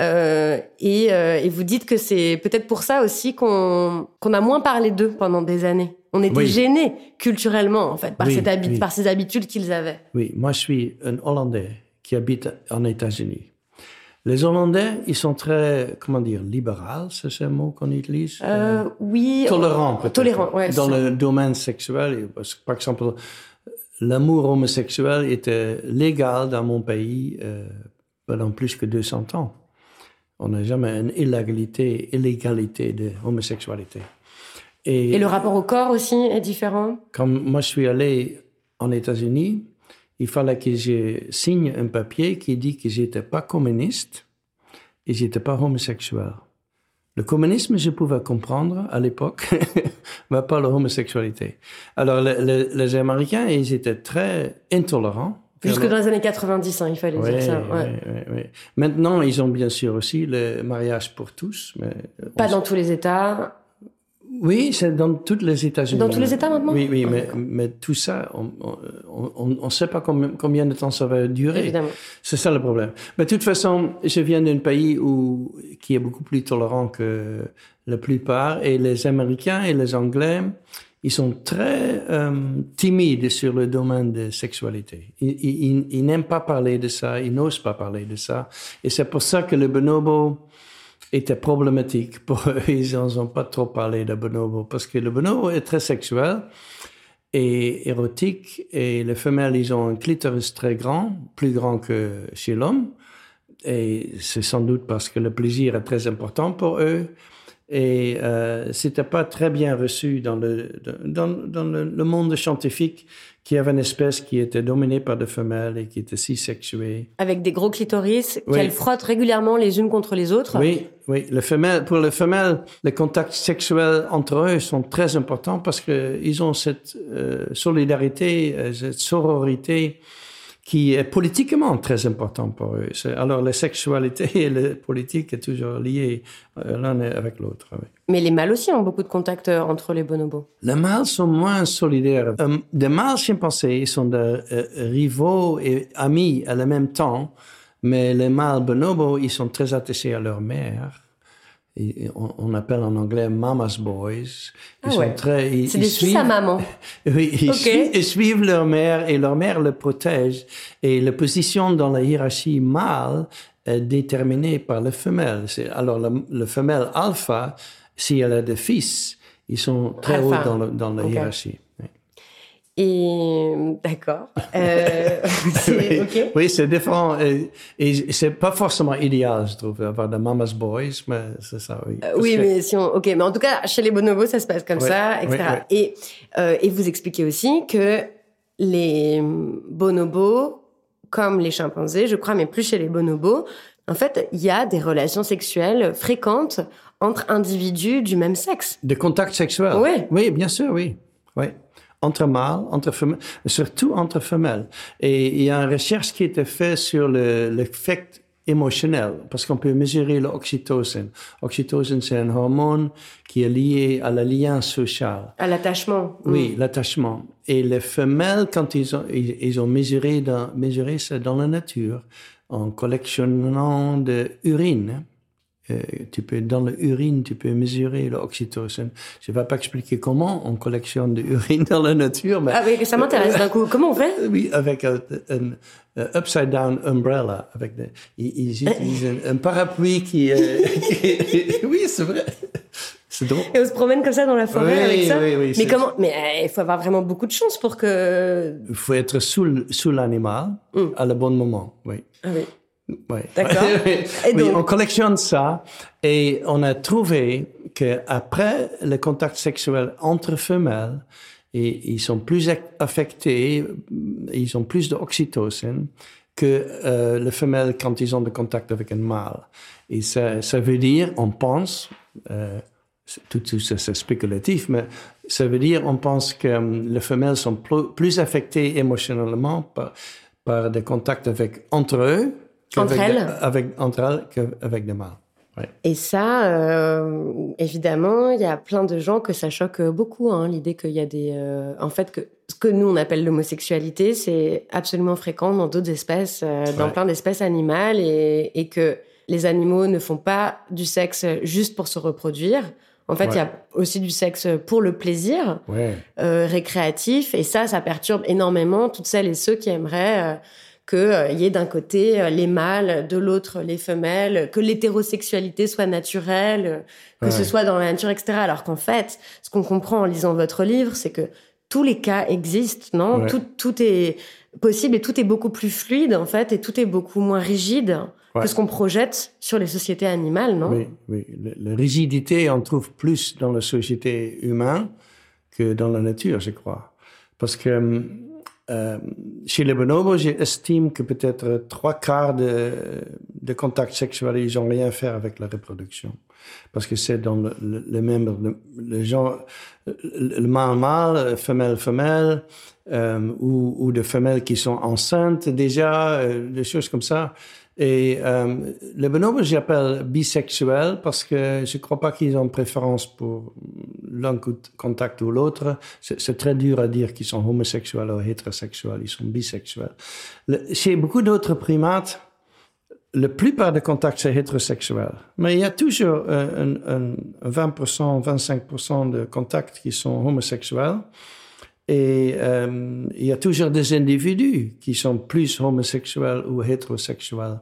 [SPEAKER 3] Euh, et, euh, et vous dites que c'est peut-être pour ça aussi qu'on qu'on a moins parlé d'eux pendant des années. On était
[SPEAKER 4] Oui.
[SPEAKER 3] gênés culturellement en fait par,
[SPEAKER 4] Oui,
[SPEAKER 3] cette habi-
[SPEAKER 4] oui.
[SPEAKER 3] par ces habitudes qu'ils avaient.
[SPEAKER 4] Oui, moi, je suis un Hollandais qui habite en États-Unis. Les Hollandais, ils sont très, comment dire, libéraux, c'est ce mot qu'on utilise?
[SPEAKER 3] Euh, oui.
[SPEAKER 4] Tolérants, peut-être.
[SPEAKER 3] Tolérants, ouais,
[SPEAKER 4] Dans le domaine sexuel, parce que, par exemple, l'amour homosexuel était légal dans mon pays euh, pendant plus que 200 ans. On n'a jamais une illégalité, illégalité de homosexualité.
[SPEAKER 3] Et le rapport au corps aussi est différent?
[SPEAKER 4] Quand moi je suis allé en États-Unis, il fallait que je signe un papier qui dit que j'étais pas communiste et j'étais pas homosexuel. Le communisme, je pouvais comprendre à l'époque, mais pas l'homosexualité. Alors, le- le- les Américains, ils étaient très intolérants.
[SPEAKER 3] Jusque dans les années 90, hein, il fallait dire ça. ouais.
[SPEAKER 4] Maintenant, ils ont bien sûr aussi le mariage pour tous. Mais
[SPEAKER 3] Pas
[SPEAKER 4] on-
[SPEAKER 3] dans tous les États.
[SPEAKER 4] Oui, c'est dans tous les États-Unis.
[SPEAKER 3] Dans tous les États maintenant
[SPEAKER 4] Oui, oui, mais, mais tout ça, on ne sait pas combien, combien de temps ça va durer.
[SPEAKER 3] Évidemment.
[SPEAKER 4] C'est ça le problème. Mais de toute façon, je viens d'un pays où, qui est beaucoup plus tolérant que la plupart, et les Américains et les Anglais, ils sont très euh, timides sur le domaine de sexualité. Ils, ils- ils- ils n'aiment pas parler de ça, ils n'osent pas parler de ça. Et c'est pour ça que le bonobo était problématique pour eux. Ils n'ont pas trop parlé de bonobo, parce que le bonobo est très sexuel et érotique, et les femelles, ils ont un clitoris très grand, plus grand que chez l'homme. Et c'est sans doute parce que le plaisir est très important pour eux. Et euh, c'était pas très bien reçu dans le dans, dans le monde scientifique qu'il y avait une espèce qui était dominée par des femelles et qui était si sexuée.
[SPEAKER 3] Avec des gros clitoris
[SPEAKER 4] Oui.
[SPEAKER 3] qu'elles frottent régulièrement les unes contre les autres.
[SPEAKER 4] Oui, oui. Pour les femelles, les contacts sexuels entre eux sont très importants parce que ils ont cette euh, solidarité, euh, cette sororité qui est politiquement très important pour eux. Alors, la sexualité et la politique est toujours liée euh, l'un avec l'autre. oui.
[SPEAKER 3] Mais les mâles aussi ont beaucoup de contacts euh, entre les bonobos.
[SPEAKER 4] Les mâles sont moins solidaires. Euh, des mâles chimpanzés ils sont des euh, rivaux et amis à la même temps, mais les mâles bonobos, ils sont très attachés à leur mère. Et on, on appelle en anglais mama's boys. Ils
[SPEAKER 3] Ah
[SPEAKER 4] sont très.
[SPEAKER 3] C'est fils à
[SPEAKER 4] suivent-
[SPEAKER 3] maman.
[SPEAKER 4] oui, ils, suivent, ils suivent leur mère et leur mère le protège. Et la position dans la hiérarchie mâle est déterminée par la femelle. C'est- Alors, le, le femelle alpha, si elle a des fils, ils sont très hauts dans, le- dans la hiérarchie.
[SPEAKER 3] Et d'accord. Euh.
[SPEAKER 4] Oui, c'est différent. Et, et c'est pas forcément idéal, je trouve, d'avoir des mama's boys, mais c'est ça, oui.
[SPEAKER 3] Euh, oui,
[SPEAKER 4] que-
[SPEAKER 3] mais si on, ok, mais en tout cas, chez les bonobos, ça se passe comme ça, etc. Et euh, et vous expliquez aussi que les bonobos, comme les chimpanzés, je crois, mais plus chez les bonobos, en fait, il y a des relations sexuelles fréquentes entre individus du même sexe.
[SPEAKER 4] De contact sexuel.
[SPEAKER 3] Oui.
[SPEAKER 4] Oui, bien sûr, oui. oui. Entre mâles, entre femelles, surtout entre femelles. Et il y a une recherche qui a été faite sur le- l'effet émotionnel, parce qu'on peut mesurer l'oxytocine. Oxytocine, c'est un hormone qui est lié à la lien social.
[SPEAKER 3] À l'attachement.
[SPEAKER 4] Oui, l'attachement. Et les femelles, quand ils ont, ils, ils ont mesuré, dans, mesuré ça dans la nature, en collectionnant de urine, euh, tu peux, dans l'urine, tu peux mesurer l'oxytocine. Je ne vais pas expliquer comment on collectionne de l'urine dans la nature, mais
[SPEAKER 3] Ah oui, ça m'intéresse d'un coup. Comment on fait?
[SPEAKER 4] Oui, avec un, upside down umbrella. Avec des, ils, utilisent un, un parapluie qui, euh, qui- oui, c'est vrai. C'est drôle.
[SPEAKER 3] Et on se promène comme ça dans la forêt
[SPEAKER 4] Oui,
[SPEAKER 3] avec ça?
[SPEAKER 4] oui, oui,
[SPEAKER 3] Mais comment Mais euh, il faut avoir vraiment beaucoup de chance pour que.
[SPEAKER 4] Il faut être sous, sous l'animal à le bon moment, oui.
[SPEAKER 3] Ah oui.
[SPEAKER 4] Ouais.
[SPEAKER 3] D'accord.
[SPEAKER 4] oui,
[SPEAKER 3] Et donc-
[SPEAKER 4] on collectionne ça et on a trouvé que après le contact sexuel entre femelles, et ils sont plus affectés, ils ont plus d'oxytocine, que euh, les femelles quand ils ont de contact avec un mâle. Et ça, ça veut dire, on pense, euh, tout, tout ça c'est spéculatif, mais ça veut dire, on pense que euh, les femelles sont plus, plus affectées émotionnellement par, par des contacts avec, entre eux,
[SPEAKER 3] Entre elles
[SPEAKER 4] avec, entre elles qu'avec des mâles. Ouais.
[SPEAKER 3] Et ça, euh, évidemment, il y a plein de gens que ça choque beaucoup, hein, l'idée qu'il y a des... euh, en fait, que ce que nous, on appelle l'homosexualité, c'est absolument fréquent dans d'autres espèces, euh, dans
[SPEAKER 4] Ouais.
[SPEAKER 3] plein d'espèces animales, et, et que les animaux ne font pas du sexe juste pour se reproduire. En fait, il y a aussi du sexe pour le plaisir récréatif, et ça, ça perturbe énormément toutes celles et ceux qui aimeraient... euh, qu'il y ait d'un côté euh, les mâles, de l'autre les femelles, que l'hétérosexualité soit naturelle, euh, que ce soit dans la nature, etc. Alors qu'en fait, ce qu'on comprend en lisant votre livre, c'est que tous les cas existent, non?
[SPEAKER 4] Ouais.
[SPEAKER 3] tout, tout est possible et tout est beaucoup plus fluide, en fait, et tout est beaucoup moins rigide
[SPEAKER 4] Ouais.
[SPEAKER 3] que ce qu'on projette sur les sociétés animales, non?
[SPEAKER 4] Oui, oui. La rigidité, on trouve plus dans la société humaine que dans la nature, je crois. Parce que euh, chez les bonobos, j'estime que peut-être trois quarts de, de contacts sexuels, ils n'ont rien à faire avec la reproduction. Parce que c'est dans le, le, le même, le, le genre, le le mâle-mâle, femelle-femelle, euh, ou, ou de femelles qui sont enceintes déjà, euh, des choses comme ça. Et euh, les bonobos, j'appelle bisexuels parce que je ne crois pas qu'ils ont préférence pour l'un co- contact ou l'autre. C'est très dur à dire qu'ils sont homosexuels ou hétérosexuels, ils sont bisexuels. Le- chez beaucoup d'autres primates, la plupart des contacts, c'est hétérosexuel. Mais il y a toujours euh, un 20%, 25% de contacts qui sont homosexuels. Et euh, il y a toujours des individus qui sont plus homosexuels ou hétérosexuels.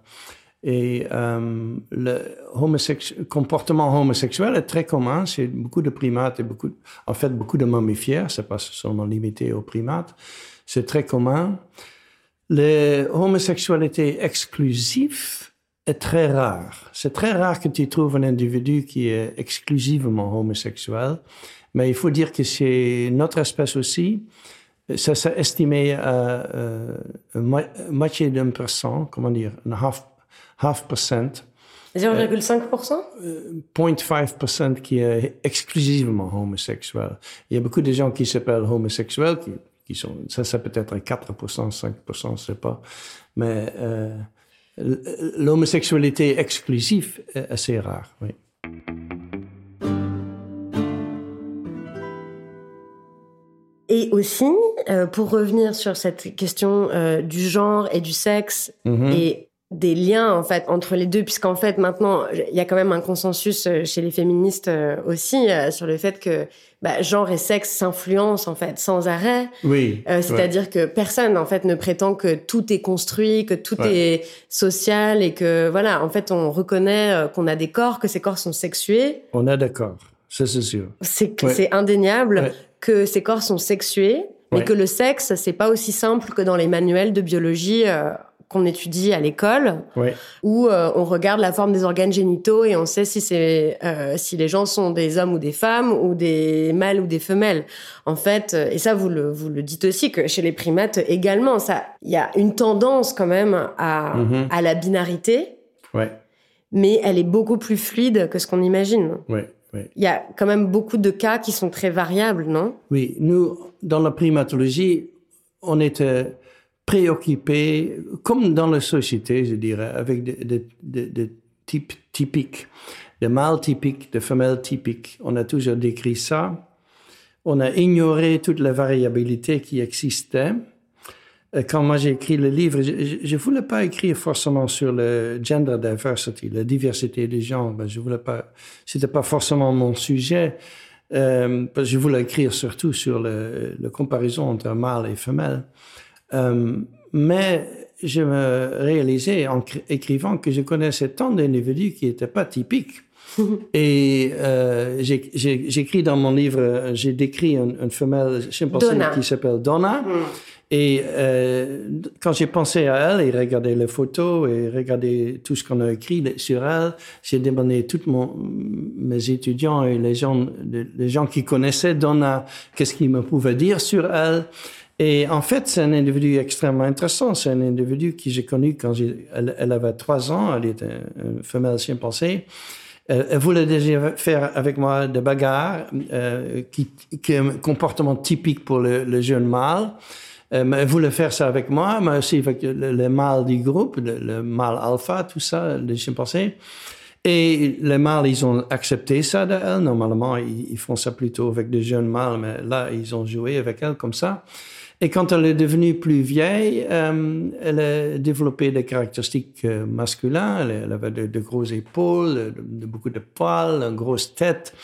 [SPEAKER 4] Et euh, le comportement homosexuel est très commun chez beaucoup de primates et beaucoup, en fait, beaucoup de mammifères. C'est pas seulement limité aux primates. C'est très commun. L'homosexualité exclusive est très rare. C'est très rare que tu trouves un individu qui est exclusivement homosexuel. Mais il faut dire que chez notre espèce aussi, ça s'est estimé à euh, mo- moitié d'un pour cent, comment dire, un half, half percent,
[SPEAKER 3] 0,5%
[SPEAKER 4] 0.5% qui est exclusivement homosexuel. Il y a beaucoup de gens qui s'appellent homosexuels, qui, qui sont, ça, ça peut être 4%, 5%, je ne sais pas. Mais euh, l'homosexualité exclusive est assez rare, oui.
[SPEAKER 3] Et aussi, euh, pour revenir sur cette question euh, du genre et du sexe
[SPEAKER 4] Mhm.
[SPEAKER 3] et des liens en fait entre les deux, puisqu'en fait maintenant il y a quand même un consensus euh, chez les féministes euh, aussi sur le fait que bah, genre et sexe s'influencent en fait sans arrêt.
[SPEAKER 4] Oui. Ouais.
[SPEAKER 3] C'est-à-dire que personne en fait ne prétend que tout est construit, que tout
[SPEAKER 4] Ouais.
[SPEAKER 3] est social et que voilà en fait on reconnaît qu'on a des corps, que ces corps sont sexués.
[SPEAKER 4] On est d'accord, ça c'est sûr.
[SPEAKER 3] C'est
[SPEAKER 4] Ouais.
[SPEAKER 3] indéniable
[SPEAKER 4] Ouais.
[SPEAKER 3] Que ces corps sont sexués, mais
[SPEAKER 4] Ouais.
[SPEAKER 3] que le sexe c'est pas aussi simple que dans les manuels de biologie euh, qu'on étudie à l'école, où euh, on regarde la forme des organes génitaux et on sait si c'est euh, si les gens sont des hommes ou des femmes ou des mâles ou des femelles. En fait, et ça vous le vous le dites aussi que chez les primates également, ça il y a une tendance quand même à
[SPEAKER 4] Mhm.
[SPEAKER 3] à la binarité, mais elle est beaucoup plus fluide que ce qu'on imagine.
[SPEAKER 4] Oui.
[SPEAKER 3] Il y a quand même beaucoup de cas qui sont très variables, non?
[SPEAKER 4] Oui, nous, dans la primatologie, on était préoccupés, comme dans la société, je dirais, avec des types typiques, des mâles typiques, des femelles typiques. On a toujours décrit ça. On a ignoré toute la variabilité qui existait. Et Quand moi j'ai écrit le livre, je ne voulais pas écrire forcément sur le gender diversity, la diversité des genres. Ben, Je voulais pas, c'était pas forcément mon sujet. Euh, parce que je voulais écrire surtout sur le, la comparaison entre mâle et femelle. Euh, mais je me réalisais en cr- écrivant que je connaissais tant d'individus qui n'étaient pas typiques. Et euh, j'écris dans mon livre, euh, j'ai décrit une, une femelle chimpanzé qui s'appelle Donna. Et euh, quand j'ai pensé à elle et regardé les photos et regardé tout ce qu'on a écrit sur elle, j'ai demandé à tous mes étudiants et les gens, les gens qui connaissaient Donna, qu'est-ce qu'ils me pouvaient dire sur elle. Et en fait, c'est un individu extrêmement intéressant. C'est un individu que j'ai connu quand elle, avait trois ans. Elle était une femelle chimpanzé. Elle, elle voulait déjà faire avec moi des bagarres, euh, qui, est un comportement typique pour le jeune mâle. Euh, elle voulait faire ça avec moi, mais aussi avec le, le mâle du groupe, le, le, mâle alpha, tout ça, les chimpanzés. Et les mâles, ils ont accepté ça d'elle. Normalement, ils, font ça plutôt avec des jeunes mâles, mais là, ils ont joué avec elle comme ça. Et quand elle est devenue plus vieille, euh, elle a développé des caractéristiques euh, masculines. Elle, avait de, de grosses épaules, beaucoup de poils, une grosse tête.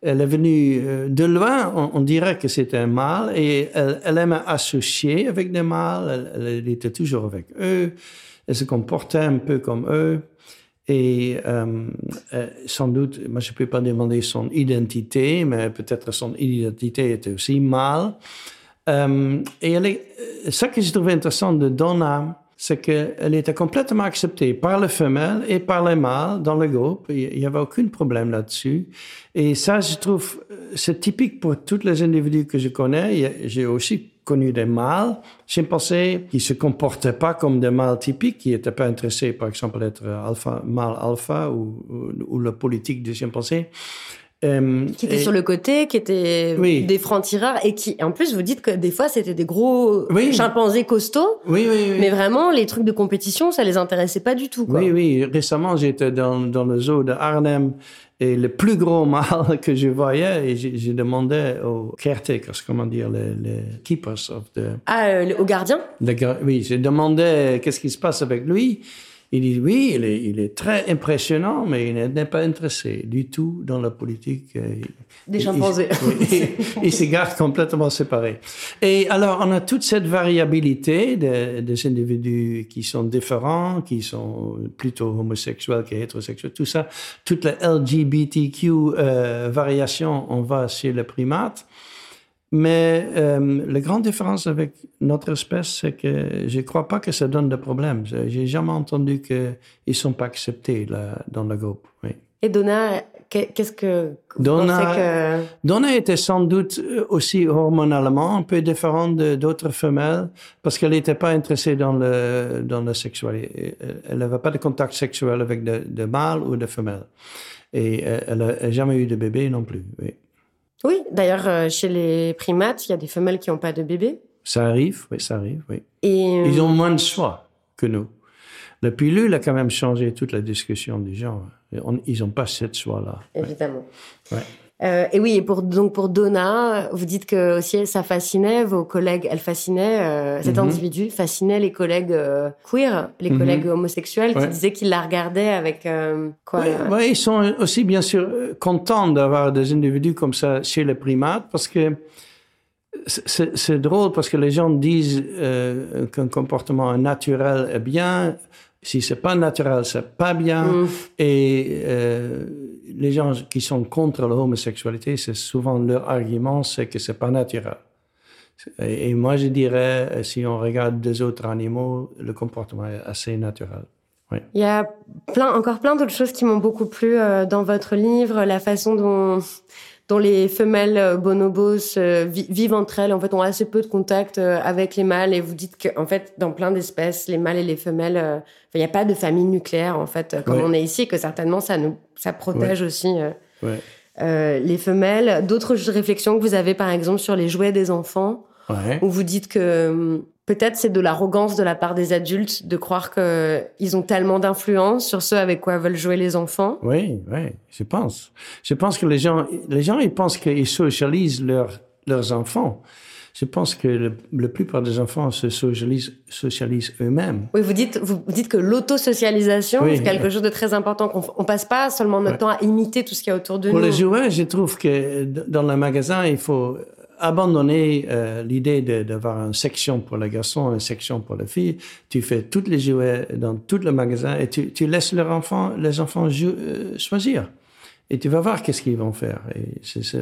[SPEAKER 4] Elle est venue euh, de loin, on, dirait que c'était un mâle, et elle, elle aimait associer avec des mâles. Elle, était toujours avec eux. Elle se comportait un peu comme eux. Et euh, sans doute, moi je ne peux pas demander son identité, mais peut-être son identité était aussi mâle. Et elle ce que j'ai trouvé intéressant de Donna, c'est qu'elle était complètement acceptée par les femelles et par les mâles dans le groupe. Il n'y avait aucun problème là-dessus. Et ça, je trouve, c'est typique pour tous les individus que je connais. J'ai aussi connu des mâles chimpanzés qui se comportaient pas comme des mâles typiques, qui n'étaient pas intéressés, par exemple, d'être alpha, mâle alpha ou, ou, ou la politique des chimpanzés.
[SPEAKER 3] Euh, qui était et... sur le côté, qui était oui. des francs-tireurs et qui, en plus, vous dites que des fois c'était des gros oui. chimpanzés costauds.
[SPEAKER 4] Oui, oui, oui.
[SPEAKER 3] Mais vraiment, les trucs de compétition, ça les intéressait pas du tout. Quoi.
[SPEAKER 4] Oui, oui. Récemment, j'étais dans, dans le zoo de Arnhem et le plus gros mâle que je voyais, et j'ai demandé aux caretakers, comment dire, les, les keepers of the.
[SPEAKER 3] Ah, euh, aux gardiens.
[SPEAKER 4] oui, j'ai demandé qu'est-ce qui se passe avec lui. Il dit oui, il est, il est, très impressionnant, mais il n'est pas intéressé du tout dans la politique.
[SPEAKER 3] euh, Des chimpanzés.
[SPEAKER 4] Il, se garde complètement séparé. Et alors, on a toute cette variabilité des, des individus qui sont différents, qui sont plutôt homosexuels qu'hétérosexuels, tout ça. Toute la LGBTQ euh, variation, on va chez les primates. Mais euh, la grande différence avec notre espèce, c'est que je ne crois pas que ça donne de problème. J'ai jamais entendu qu'ils ne sont pas acceptés là, dans le groupe. Oui.
[SPEAKER 3] Et Donna, qu'est-ce que vous
[SPEAKER 4] Donna,
[SPEAKER 3] que...
[SPEAKER 4] Donna était sans doute aussi hormonalement un peu différente d'autres femelles parce qu'elle n'était pas intéressée dans le dans la sexualité. Elle n'avait pas de contact sexuel avec de, de mâles ou de femelles. Et elle n'a jamais eu de bébé non plus. Oui.
[SPEAKER 3] Oui, d'ailleurs, euh, chez les primates, il y a des femelles qui n'ont pas de bébé.
[SPEAKER 4] Ça arrive, oui, ça arrive, oui. Et euh... Ils ont moins de choix que nous. La pilule a quand même changé toute la discussion du genre. ils n'ont pas cette choix-là.
[SPEAKER 3] Évidemment.
[SPEAKER 4] Ouais.
[SPEAKER 3] Euh, et oui, et pour, donc pour Donna, vous dites que aussi ça fascinait vos collègues, elle fascinait, euh, cet mm -hmm. individu fascinait les collègues euh, queer, les mm -hmm. collègues homosexuels ouais. qui disaient qu'ils la regardaient avec euh, quoi
[SPEAKER 4] ouais, ouais, ils sont aussi bien sûr contents d'avoir des individus comme ça chez les primates parce que c'est drôle parce que les gens disent qu'un comportement naturel est bien. Si c'est pas naturel, c'est pas bien. Mm. Et euh, les gens qui sont contre l'homosexualité, c'est souvent leur argument, c'est que c'est pas naturel. Et, et, moi, je dirais, si on regarde des autres animaux, le comportement est assez naturel. Oui.
[SPEAKER 3] Il y a plein, encore plein d'autres choses qui m'ont beaucoup plu euh, dans votre livre, la façon dont dont les femelles bonobos euh, vivent entre elles, en fait, ont assez peu de contact euh, avec les mâles. Et vous dites que, en fait, dans plein d'espèces, les mâles et les femelles, euh, il n'y a pas de famille nucléaire, en fait, comme ouais. on est ici, que certainement ça nous, ça protège
[SPEAKER 4] ouais.
[SPEAKER 3] aussi
[SPEAKER 4] ouais.
[SPEAKER 3] les femelles. D'autres réflexions que vous avez, par exemple, sur les jouets des enfants, où vous dites que hum, peut-être c'est de l'arrogance de la part des adultes de croire qu'ils ont tellement d'influence sur ce avec quoi veulent jouer les enfants.
[SPEAKER 4] Oui, oui, je pense. Je pense que les gens, les gens, ils pensent qu'ils socialisent leurs, leurs enfants. Je pense que le, la plupart des enfants se socialisent, socialisent eux-mêmes.
[SPEAKER 3] Oui, vous dites, vous dites que l'autosocialisation, oui. c'est quelque chose de très important, on passe pas seulement notre ouais. temps à imiter tout ce qu'il y a autour de
[SPEAKER 4] Pour
[SPEAKER 3] nous.
[SPEAKER 4] Pour les jouets, je trouve que dans le magasin, il faut abandonner euh, l'idée d'avoir une section pour les garçons, une section pour les filles. Tu fais toutes les jouets dans tout le magasin et tu, tu laisses leurs enfants, les enfants euh, choisir. Et tu vas voir qu'est-ce qu'ils vont faire. C'est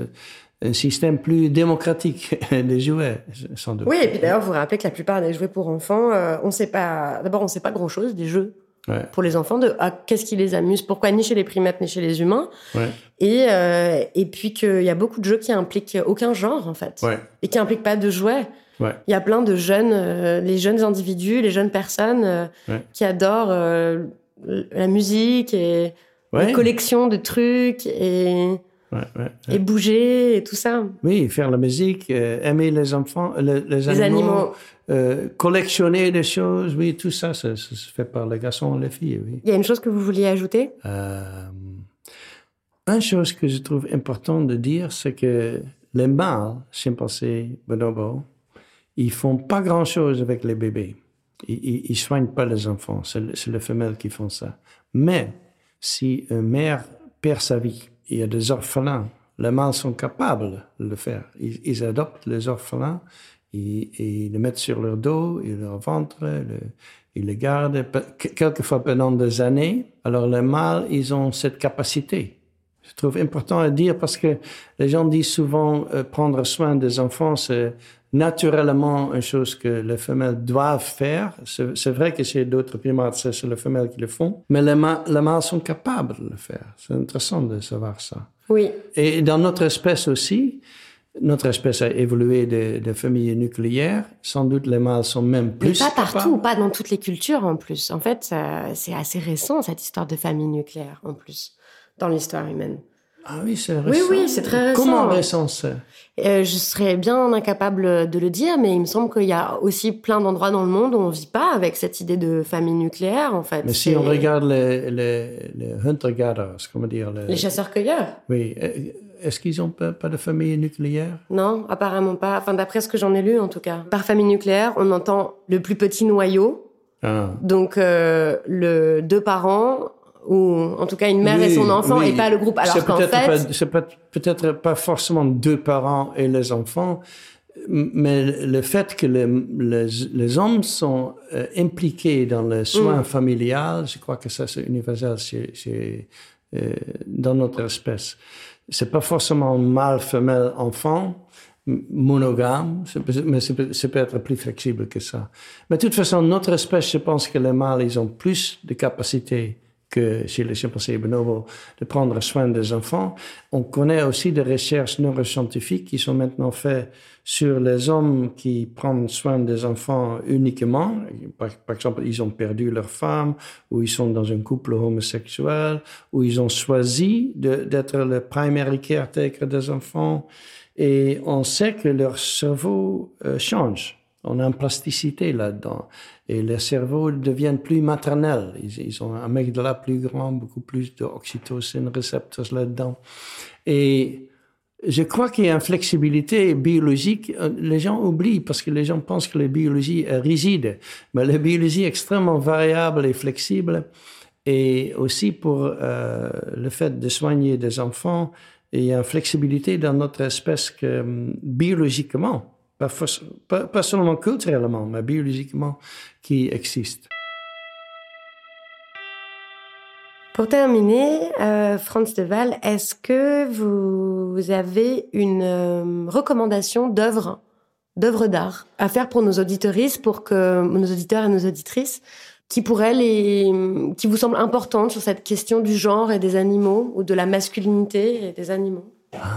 [SPEAKER 4] un système plus démocratique des jouets, sans doute.
[SPEAKER 3] Oui, et puis d'ailleurs, vous vous rappelez que la plupart des jouets pour enfants, euh, on sait pas. D'abord, on sait pas grand-chose des jeux
[SPEAKER 4] Ouais.
[SPEAKER 3] pour les enfants de ah, qu'est-ce qui les amuse, pourquoi ni chez les primates ni chez les humains?
[SPEAKER 4] Ouais.
[SPEAKER 3] Et, euh, et puis qu'il y a beaucoup de jeux qui impliquent aucun genre, en fait.
[SPEAKER 4] Ouais.
[SPEAKER 3] Et qui impliquent pas de jouets. Il y a plein de jeunes, euh, les jeunes individus, les jeunes personnes euh, qui adorent euh, la musique et
[SPEAKER 4] Ouais.
[SPEAKER 3] les collections de trucs et,
[SPEAKER 4] Ouais, ouais,
[SPEAKER 3] et bouger et tout ça.
[SPEAKER 4] Oui, faire la musique, euh, aimer les enfants, le- les,
[SPEAKER 3] Les animaux.
[SPEAKER 4] euh, collectionner des choses, oui, tout ça, ça, se fait par les garçons et les filles, oui.
[SPEAKER 3] Il y a une chose que vous vouliez ajouter?
[SPEAKER 4] Euh, une chose que je trouve importante de dire, c'est que les mâles, chimpanzés, bonobos, ils font pas grand-chose avec les bébés. Ils, ils, ils soignent pas les enfants, c'est le- c'est les femelles qui font ça. Mais si une mère perd sa vie, il y a des orphelins, les mâles sont capables de le faire. Ils, adoptent les orphelins, ils, ils les mettent sur leur dos, ils leur ventre, le- ils les gardent, quelquefois pendant des années. Alors les mâles, ils ont cette capacité. Je trouve important à dire parce que les gens disent souvent euh, prendre soin des enfants, c'est naturellement une chose que les femelles doivent faire. C'est vrai que chez d'autres primates, c'est les femelles qui le font, mais les, mâles- les mâles sont capables de le faire. C'est intéressant de savoir ça.
[SPEAKER 3] Oui.
[SPEAKER 4] Et dans notre espèce aussi, notre espèce a évolué de, de familles nucléaires. Sans doute, les mâles sont même
[SPEAKER 3] Mais
[SPEAKER 4] plus
[SPEAKER 3] pas partout, pas dans toutes les cultures en plus. En fait, c'est assez récent cette histoire de famille nucléaire en plus dans l'histoire humaine.
[SPEAKER 4] Ah oui, c'est
[SPEAKER 3] Oui,
[SPEAKER 4] récent.
[SPEAKER 3] oui, c'est très récent.
[SPEAKER 4] Comment récent
[SPEAKER 3] Euh, je serais bien incapable de le dire, mais il me semble qu'il y a aussi plein d'endroits dans le monde où on vit pas avec cette idée de famille nucléaire, en fait.
[SPEAKER 4] Mais si on regarde les, les, les hunter-gatherers, comment dire les-
[SPEAKER 3] Les chasseurs-cueilleurs
[SPEAKER 4] Oui. Est-ce qu'ils n'ont pas, pas de famille nucléaire?
[SPEAKER 3] Non, apparemment pas. Enfin, d'après ce que j'en ai lu, en tout cas. Par famille nucléaire, on entend le plus petit noyau,
[SPEAKER 4] ah.
[SPEAKER 3] donc euh, le deux parents, ou en tout cas une mère et son enfant,
[SPEAKER 4] oui.
[SPEAKER 3] et pas le groupe. Alors qu'en fait,
[SPEAKER 4] c'est peut-être pas forcément deux parents et les enfants, mais le fait que les, les, les hommes sont euh, impliqués dans le soin
[SPEAKER 3] Mm.
[SPEAKER 4] familial, je crois que ça c'est universel chez, chez, euh, dans notre espèce. C'est pas forcément mâle, femelle, enfant, monogame, mais c'est peut- c'est peut-être plus flexible que ça. Mais de toute façon, notre espèce, je pense que les mâles, ils ont plus de capacités que chez les chimpanzés de prendre soin des enfants. On connaît aussi des recherches neuroscientifiques qui sont maintenant faites sur les hommes qui prennent soin des enfants uniquement. Par, exemple, ils ont perdu leur femme, ou ils sont dans un couple homosexuel, ou ils ont choisi d'être le primary caretaker des enfants. Et on sait que leur cerveau euh, change. On a une plasticité là-dedans. Et les cerveaux deviennent plus maternels. Ils, ont un amygdala plus grand, beaucoup plus d'oxytocine récepteurs là-dedans. Et je crois qu'il y a une flexibilité biologique. Euh, Les gens oublient parce que les gens pensent que la biologie est rigide. Mais la biologie est extrêmement variable et flexible. Et aussi pour euh, le fait de soigner des enfants, il y a une flexibilité dans notre espèce que hum, biologiquement, pas, seulement culturellement, mais biologiquement, qui existe.
[SPEAKER 3] Pour terminer, euh, Franz de Waal, est-ce que vous avez une euh, recommandation d'œuvre, d'art à faire pour nos pour que nos auditeurs et nos auditrices, qui pourraient les, qui vous semblent importantes sur cette question du genre et des animaux ou de la masculinité et des animaux?
[SPEAKER 4] Ah,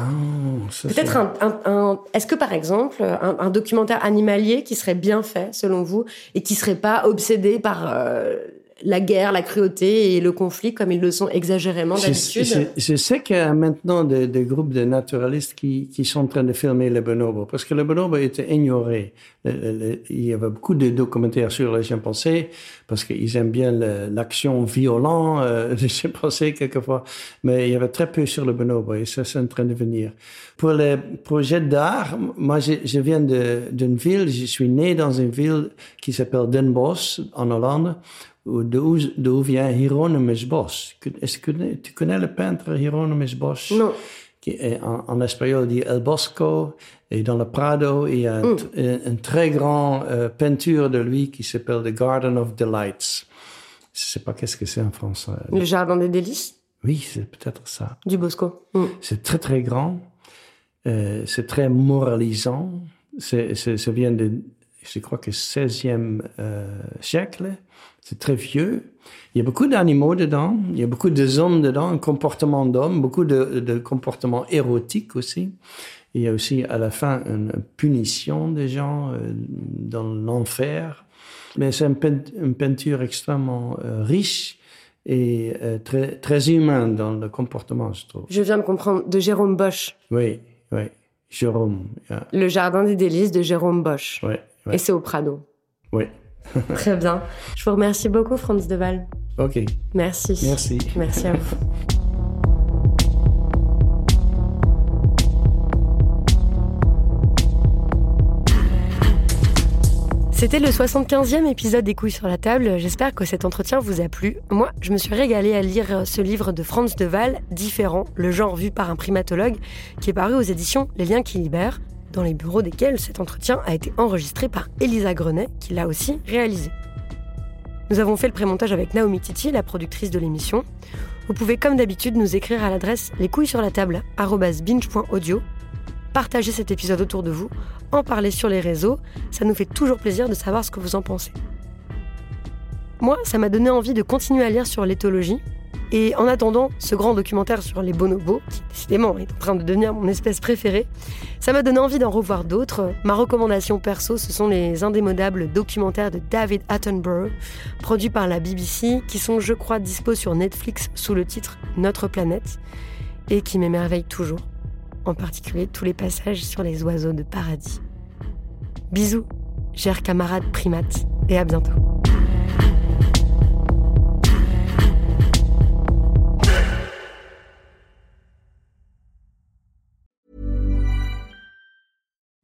[SPEAKER 3] Peut-être un, un, un- est-ce que par exemple un, un documentaire animalier qui serait bien fait selon vous et qui serait pas obsédé par euh, la guerre, la cruauté et le conflit comme ils le sont exagérément d'habitude
[SPEAKER 4] je- je sais qu'il y a maintenant des, des groupes de naturalistes qui, qui sont en train de filmer les bonobos, parce que les bonobos étaient ignorés. Le- le- le- il y avait beaucoup de documentaires sur les chimpanzés, parce qu'ils aiment bien l'action violente euh, des chimpanzés quelquefois, mais il y avait très peu sur le bonobo, et ça c'est en train de venir. Pour les projets d'art, moi je, je viens de- d'une ville, je suis né dans une ville qui s'appelle Den Bosch, en Hollande, d'où vient Hieronymus Bosch. Est-ce que tu connais le peintre Hieronymus Bosch
[SPEAKER 3] Non.
[SPEAKER 4] qui est en, en espagnol dit El Bosco, et dans le Prado, il y a un- une, une très grande euh, peinture de lui qui s'appelle The Garden of Delights. Je sais pas qu'est-ce que c'est en français.
[SPEAKER 3] Le jardin des délices?
[SPEAKER 4] Oui, c'est peut-être ça.
[SPEAKER 3] du Bosco. Mm.
[SPEAKER 4] C'est très, très grand. Euh, c'est très moralisant. C'est, c'est- ça vient de je crois que 16e siècle. C'est très vieux. Il y a beaucoup d'animaux dedans, il y a beaucoup de hommes dedans, un comportement d'homme, beaucoup de, de comportements érotiques aussi. Il y a aussi à la fin une punition des gens euh, dans l'enfer. Mais c'est une, peinture extrêmement euh, riche et euh, très, très humaine dans le comportement, je trouve.
[SPEAKER 3] Je viens de comprendre, de Jérôme Bosch.
[SPEAKER 4] Oui, oui, Jérôme.
[SPEAKER 3] Le Jardin des délices de Jérôme Bosch.
[SPEAKER 4] Oui.
[SPEAKER 3] Et c'est au Prado.
[SPEAKER 4] Oui.
[SPEAKER 3] Très bien. Je vous remercie beaucoup, Franz Deval.
[SPEAKER 4] Ok.
[SPEAKER 3] Merci.
[SPEAKER 4] Merci.
[SPEAKER 3] Merci à vous. C'était le 75e épisode des couilles sur la table. J'espère que cet entretien vous a plu. Moi, je me suis régalée à lire ce livre de Franz Deval, Différent, le genre vu par un primatologue, qui est paru aux éditions Les Liens qui libèrent dans les bureaux desquels cet entretien a été enregistré par Elisa Grenet, qui l'a aussi réalisé. Nous avons fait le prémontage avec Naomi Titi, la productrice de l'émission. Vous pouvez comme d'habitude nous écrire à l'adresse les couilles sur la table binge.audio. Partagez cet épisode autour de vous, en parler sur les réseaux, ça nous fait toujours plaisir de savoir ce que vous en pensez. Moi, ça m'a donné envie de continuer à lire sur l'éthologie, et en attendant ce grand documentaire sur les bonobos, qui décidément est en train de devenir mon espèce préférée, ça m'a donné envie d'en revoir d'autres. Ma recommandation perso, ce sont les indémodables documentaires de David Attenborough, produits par la BBC, qui sont, je crois, dispo sur Netflix sous le titre Notre planète, et qui m'émerveillent toujours, en particulier tous les passages sur les oiseaux de paradis. Bisous, chers camarades primates, et à bientôt.